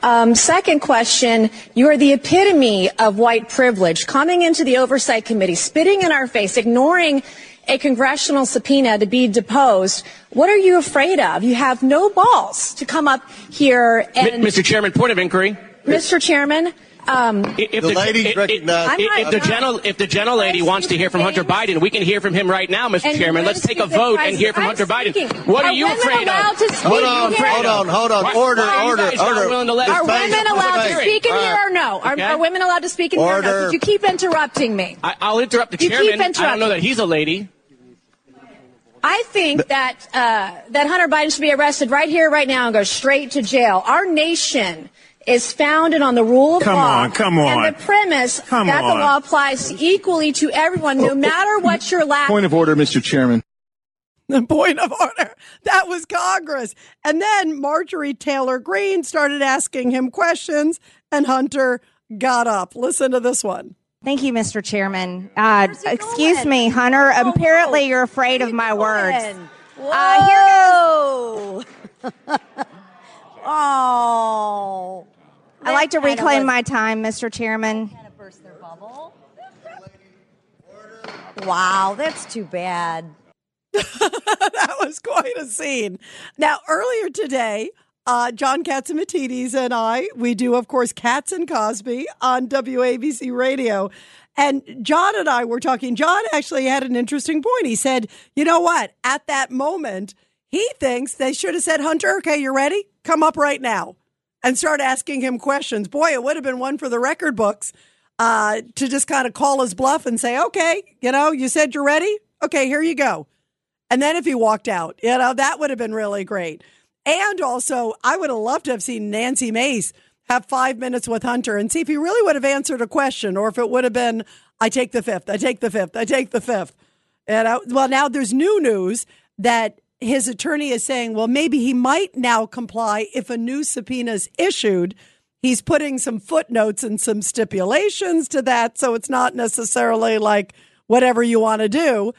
Um, second question, you are the epitome of white privilege coming into the oversight committee, spitting in our face, ignoring a congressional subpoena to be deposed. What are you afraid of? You have no balls to come up here and. Mr. Chairman, point of inquiry. Mr. Chairman. Um, if the, the lady recognized. If, if, the gentle, if the gentle lady wants to hear from Hunter Biden, we can hear from him right now, Mr. Chairman. Let's take a vote and hear from Hunter Biden. What are, you afraid of? Hold on, hold on, hold on. Order, order, order. Are women allowed to speak in here or no? Are, are women allowed to speak in here or no? Did you keep interrupting me? I, will interrupt the you chairman. Keep interrupting. I don't know that he's a lady. I think that uh, that Hunter Biden should be arrested right here, right now, and go straight to jail. Our nation is founded on the rule of come law. On, come on, And the premise come that on. the law applies equally to everyone, no matter what your last. Point of order, Mr. Chairman. The point of order. That was Congress. And then Marjorie Taylor Greene started asking him questions, and Hunter got up. Listen to this one. Thank you, Mr. Chairman. Uh, excuse going? me, Hunter. Whoa, Apparently, you're afraid of my going? words. Whoa. Uh, here oh. I like to reclaim my time, Mr. Chairman. Kind of burst their bubble. Wow, that's too bad. that was quite a scene. Now, earlier today, uh, John Catsimatidis and I, we do, of course, Cats and Cosby on WABC Radio. And John and I were talking. John actually had an interesting point. He said, you know what? At that moment, he thinks they should have said, Hunter, okay, you're ready? Come up right now and start asking him questions. Boy, it would have been one for the record books uh, to just kind of call his bluff and say, okay, you know, you said you're ready? Okay, here you go. And then if he walked out, you know, that would have been really great. And also, I would have loved to have seen Nancy Mace have five minutes with Hunter and see if he really would have answered a question or if it would have been, I take the fifth, I take the fifth, I take the fifth. And I, well, now there's new news that his attorney is saying, well, maybe he might now comply if a new subpoena is issued. he's putting some footnotes and some stipulations to that. So it's not necessarily like whatever you want to do.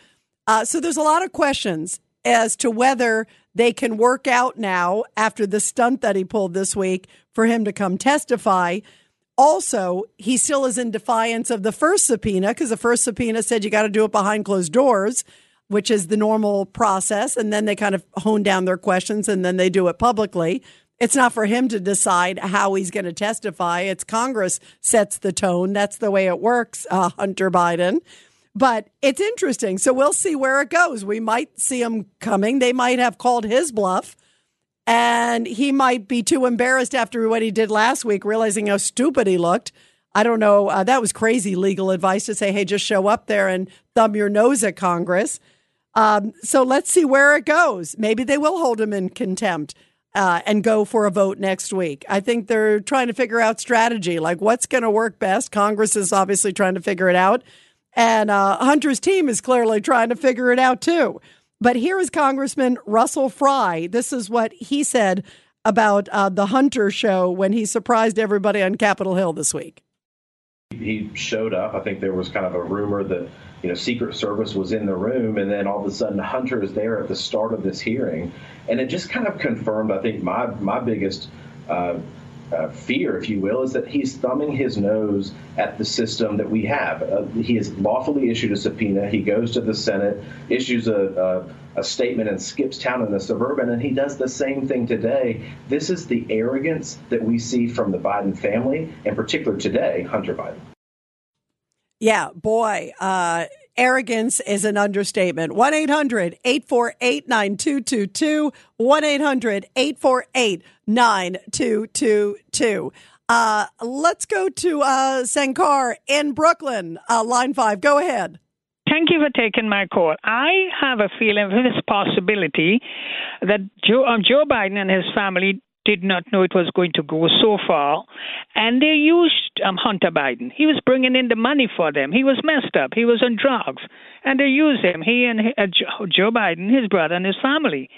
Uh, so there's a lot of questions as to whether they can work out now after the stunt that he pulled this week for him to come testify. Also, he still is in defiance of the first subpoena because the first subpoena said you got to do it behind closed doors, which is the normal process. And then they kind of hone down their questions and then they do it publicly. It's not for him to decide how he's going to testify. It's Congress sets the tone. That's the way it works, uh, Hunter Biden. But it's interesting. So we'll see where it goes. We might see him coming. They might have called his bluff and he might be too embarrassed after what he did last week, realizing how stupid he looked. I don't know. Uh, that was crazy legal advice to say, hey, just show up there and thumb your nose at Congress. Um, so let's see where it goes. Maybe they will hold him in contempt uh, and go for a vote next week. I think they're trying to figure out strategy, like what's going to work best. Congress is obviously trying to figure it out. And uh, Hunter's team is clearly trying to figure it out too. But here is Congressman Russell Fry. This is what he said about uh, the Hunter show when he surprised everybody on Capitol Hill this week. He showed up. I think there was kind of a rumor that you know Secret Service was in the room, and then all of a sudden Hunter is there at the start of this hearing, and it just kind of confirmed. I think my my biggest. Uh, uh, fear, if you will, is that he's thumbing his nose at the system that we have. Uh, he has lawfully issued a subpoena. He goes to the Senate, issues a, a, a, statement, and skips town in the suburban, and he does the same thing today. This is the arrogance that we see from the Biden family, in particular today, Hunter Biden. Yeah, boy, uh, arrogance is an understatement. 1 800 848 9222. 1 800 848 9222. Uh, let's go to uh, Sankar in Brooklyn, uh, line five. Go ahead. Thank you for taking my call. I have a feeling of this possibility that Joe, um, Joe Biden and his family did not know it was going to go so far, and they used um, Hunter Biden. He was bringing in the money for them. He was messed up. He was on drugs, and they used him. He and uh, Joe Biden, his brother, and his family.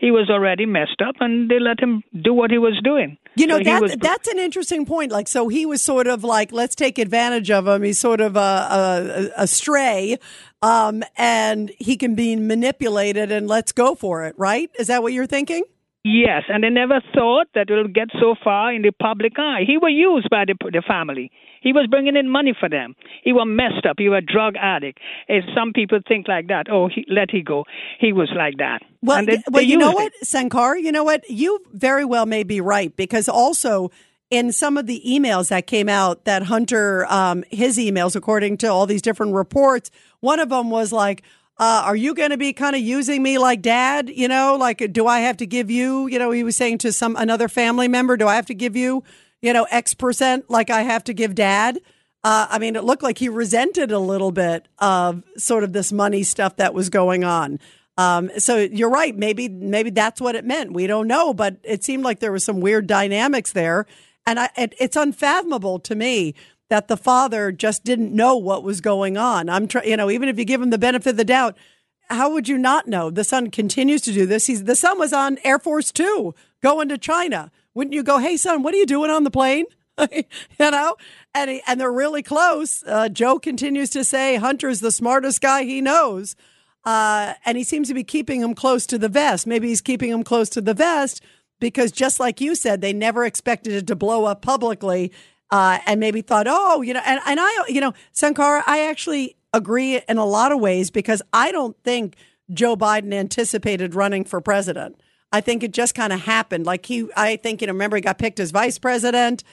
He was already messed up, and they let him do what he was doing. You know, So that, was- that's an interesting point. Like, so he was sort of like, let's take advantage of him. He's sort of a, a, a stray, um, and he can be manipulated, and let's go for it, right? Is that what you're thinking? Yes, and they never thought that it would get so far in the public eye. He was used by the, the family. He was bringing in money for them. He was messed up. He was a drug addict. And some people think like that. Oh, he, let he go. He was like that. Well, and they, well, they you know used what, Sankar, you know what? You very well may be right because also in some of the emails that came out that Hunter, um, his emails, according to all these different reports, one of them was like, uh, are you going to be kind of using me like dad? You know, like, do I have to give you, you know, he was saying to some, another family member, do I have to give you, you know, X percent like I have to give dad? Uh, I mean, it looked like he resented a little bit of sort of this money stuff that was going on. Um, so you're right. Maybe maybe that's what it meant. We don't know, but it seemed like there was some weird dynamics there, and I, it, it's unfathomable to me that the father just didn't know what was going on. I'm trying, you know, even if you give him the benefit of the doubt, how would you not know? The son continues to do this. He's the son was on Air Force Two going to China. Wouldn't you go, hey son, what are you doing on the plane? you know, and he, and they're really close. Uh, Joe continues to say Hunter's the smartest guy he knows. Uh, and he seems to be keeping him close to the vest. Maybe he's keeping him close to the vest because, just like you said, they never expected it to blow up publicly, uh, and maybe thought, oh, you know, and, and I, you know, Sankar, I actually agree in a lot of ways because I don't think Joe Biden anticipated running for president. I think it just kind of happened. Like he, I think, you know, remember he got picked as vice president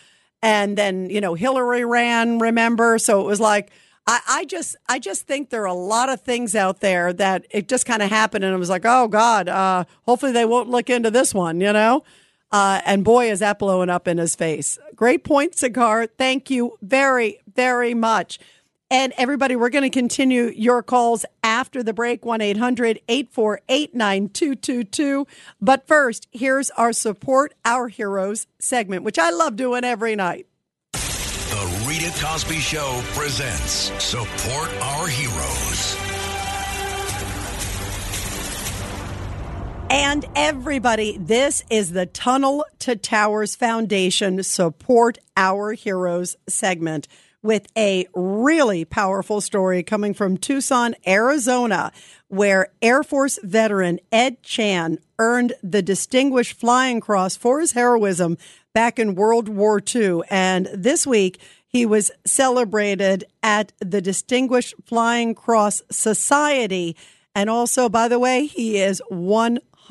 and then, you know, Hillary ran, remember? So it was like, I, I just, I just think there are a lot of things out there that it just kind of happened. And it was like, oh God, uh, hopefully they won't look into this one, you know? Uh, and boy, is that blowing up in his face. Great point, Cigar. Thank you very, very much. And everybody, we're going to continue your calls after the break 1 800 848 9222. But first, here's our Support Our Heroes segment, which I love doing every night. The Rita Cosby Show presents Support Our Heroes. And everybody, this is the Tunnel to Towers Foundation Support Our Heroes segment with a really powerful story coming from Tucson, Arizona, where Air Force veteran Ed Chan earned the Distinguished Flying Cross for his heroism back in World War II. And this week, he was celebrated at the Distinguished Flying Cross Society. And also, by the way, he is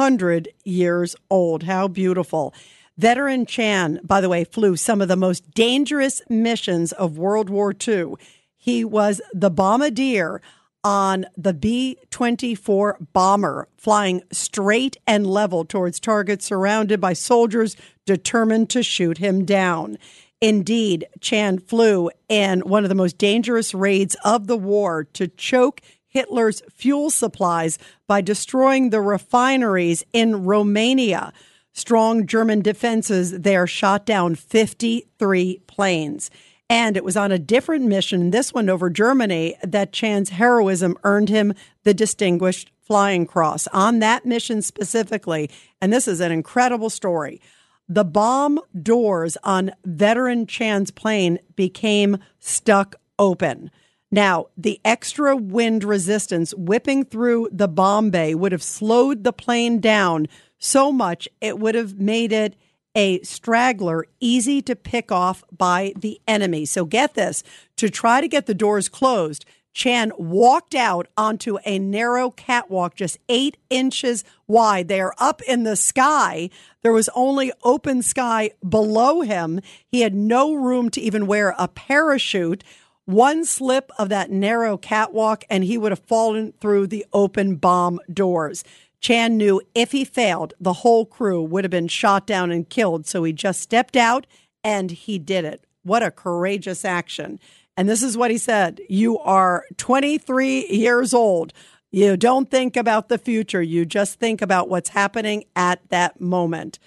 100 years old. How beautiful. Veteran Chan, by the way, flew some of the most dangerous missions of World War II. He was the bombardier on the B 24 bomber, flying straight and level towards targets surrounded by soldiers determined to shoot him down. Indeed, Chan flew in one of the most dangerous raids of the war to choke Hitler's fuel supplies by destroying the refineries in Romania. Strong German defenses there shot down 53 planes. And it was on a different mission, this one over Germany, that Chan's heroism earned him the Distinguished Flying Cross. On that mission specifically, and this is an incredible story, the bomb doors on veteran Chan's plane became stuck open. Now, the extra wind resistance whipping through the bomb bay would have slowed the plane down so much it would have made it a straggler easy to pick off by the enemy. So get this to try to get the doors closed, Chan walked out onto a narrow catwalk just eight inches wide. They are up in the sky. There was only open sky below him. He had no room to even wear a parachute. One slip of that narrow catwalk, and he would have fallen through the open bomb doors. Chan knew if he failed, the whole crew would have been shot down and killed. So he just stepped out and he did it. What a courageous action. And this is what he said You are 23 years old. You don't think about the future. You just think about what's happening at that moment.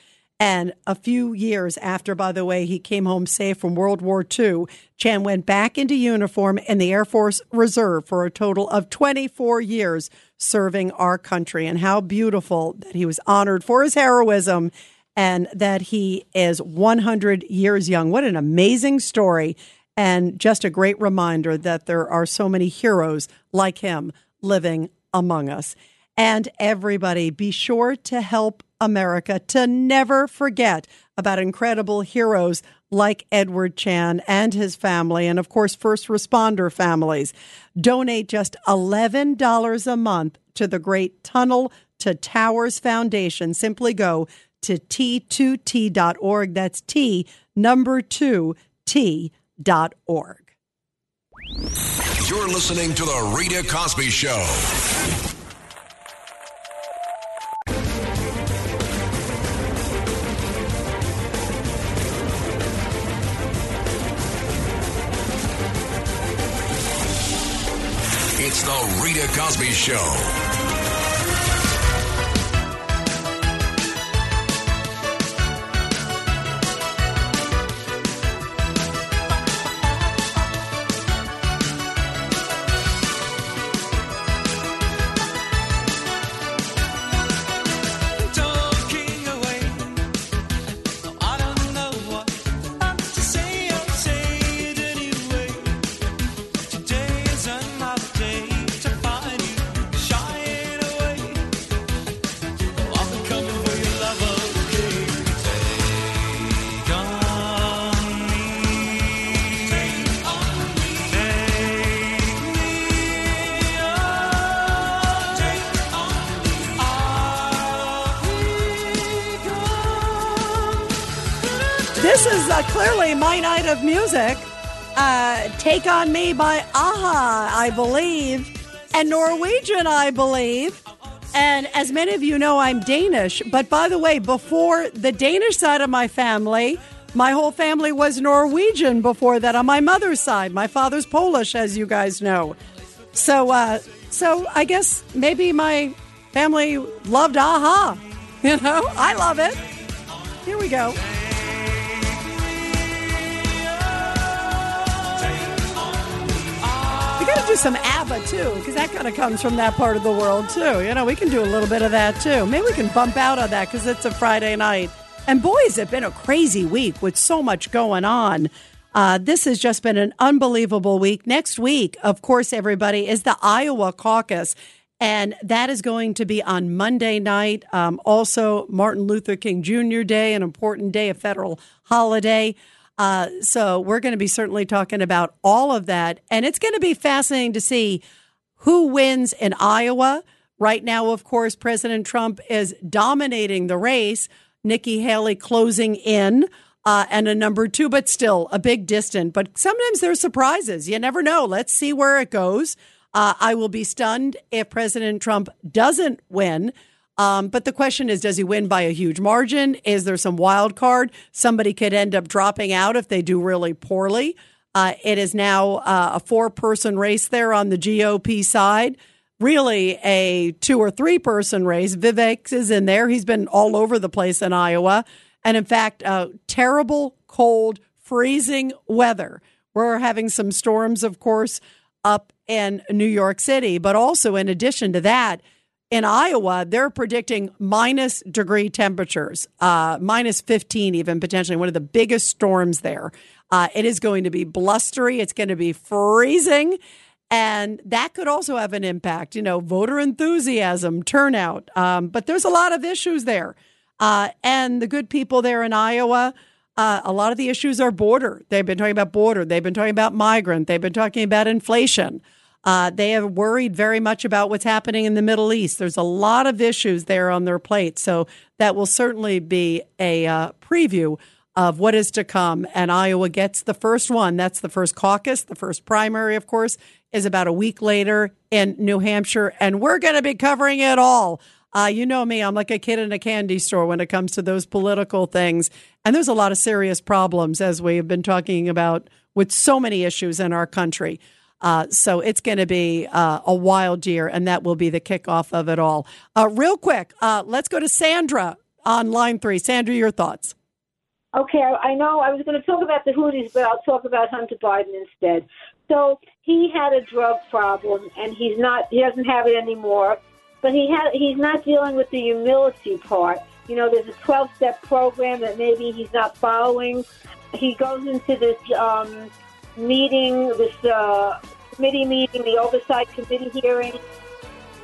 And a few years after, by the way, he came home safe from World War II, Chan went back into uniform in the Air Force Reserve for a total of 24 years serving our country. And how beautiful that he was honored for his heroism and that he is 100 years young. What an amazing story. And just a great reminder that there are so many heroes like him living among us. And everybody, be sure to help America to never forget about incredible heroes like Edward Chan and his family, and of course, first responder families. Donate just $11 a month to the Great Tunnel to Towers Foundation. Simply go to t2t.org. That's T number two, T.org. You're listening to The Rita Cosby Show. It's The Rita Cosby Show. Take on Me by a-ha, I believe, and Norwegian, I believe. And as many of you know, I'm Danish. But by the way, before the Danish side of my family, my whole family was Norwegian before that on my mother's side. My father's Polish, as you guys know. So, uh, so I guess maybe my family loved a-ha. You know, I love it. Here we go. We got to do some ABBA too, because that kind of comes from that part of the world too. You know, we can do a little bit of that too. Maybe we can bump out on that because it's a Friday night. And boy, has it been a crazy week with so much going on. Uh, this has just been an unbelievable week. Next week, of course, everybody, is the Iowa caucus. And that is going to be on Monday night. Um, also, Martin Luther King Jr. Day, an important day, a federal holiday. Uh, so, we're going to be certainly talking about all of that. And it's going to be fascinating to see who wins in Iowa. Right now, of course, President Trump is dominating the race. Nikki Haley closing in uh, and a number two, but still a big distance. But sometimes there's surprises. You never know. Let's see where it goes. Uh, I will be stunned if President Trump doesn't win. Um, but the question is, does he win by a huge margin? Is there some wild card? Somebody could end up dropping out if they do really poorly. Uh, it is now uh, a four person race there on the GOP side. Really, a two or three person race. Vivek is in there. He's been all over the place in Iowa. And in fact, uh, terrible, cold, freezing weather. We're having some storms, of course, up in New York City. But also, in addition to that, in Iowa, they're predicting minus degree temperatures, uh, minus 15, even potentially one of the biggest storms there. Uh, it is going to be blustery, it's going to be freezing. And that could also have an impact, you know, voter enthusiasm, turnout. Um, but there's a lot of issues there. Uh, and the good people there in Iowa, uh, a lot of the issues are border. They've been talking about border. They've been talking about migrant. They've been talking about inflation. Uh, they have worried very much about what's happening in the Middle East. There's a lot of issues there on their plate. So that will certainly be a uh, preview of what is to come. And Iowa gets the first one. That's the first caucus. The first primary, of course, is about a week later in New Hampshire. And we're going to be covering it all. Uh, you know me, I'm like a kid in a candy store when it comes to those political things. And there's a lot of serious problems, as we've been talking about, with so many issues in our country. Uh, so it's going to be uh, a wild year, and that will be the kickoff of it all. Uh, real quick, uh, let's go to Sandra on line three. Sandra, your thoughts. Okay, I know I was going to talk about the Houthis, but I'll talk about Hunter Biden instead. So he had a drug problem, and he's not. He doesn't have it anymore. But he had. He's not dealing with the humility part. You know, there's a 12-step program that maybe he's not following. He goes into this um, meeting, this uh, committee meeting, the oversight committee hearing.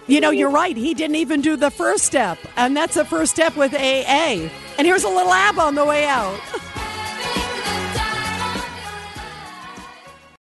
You know, you're right. He didn't even do the first step, and that's the first step with AA. And here's a little ABBA on the way out.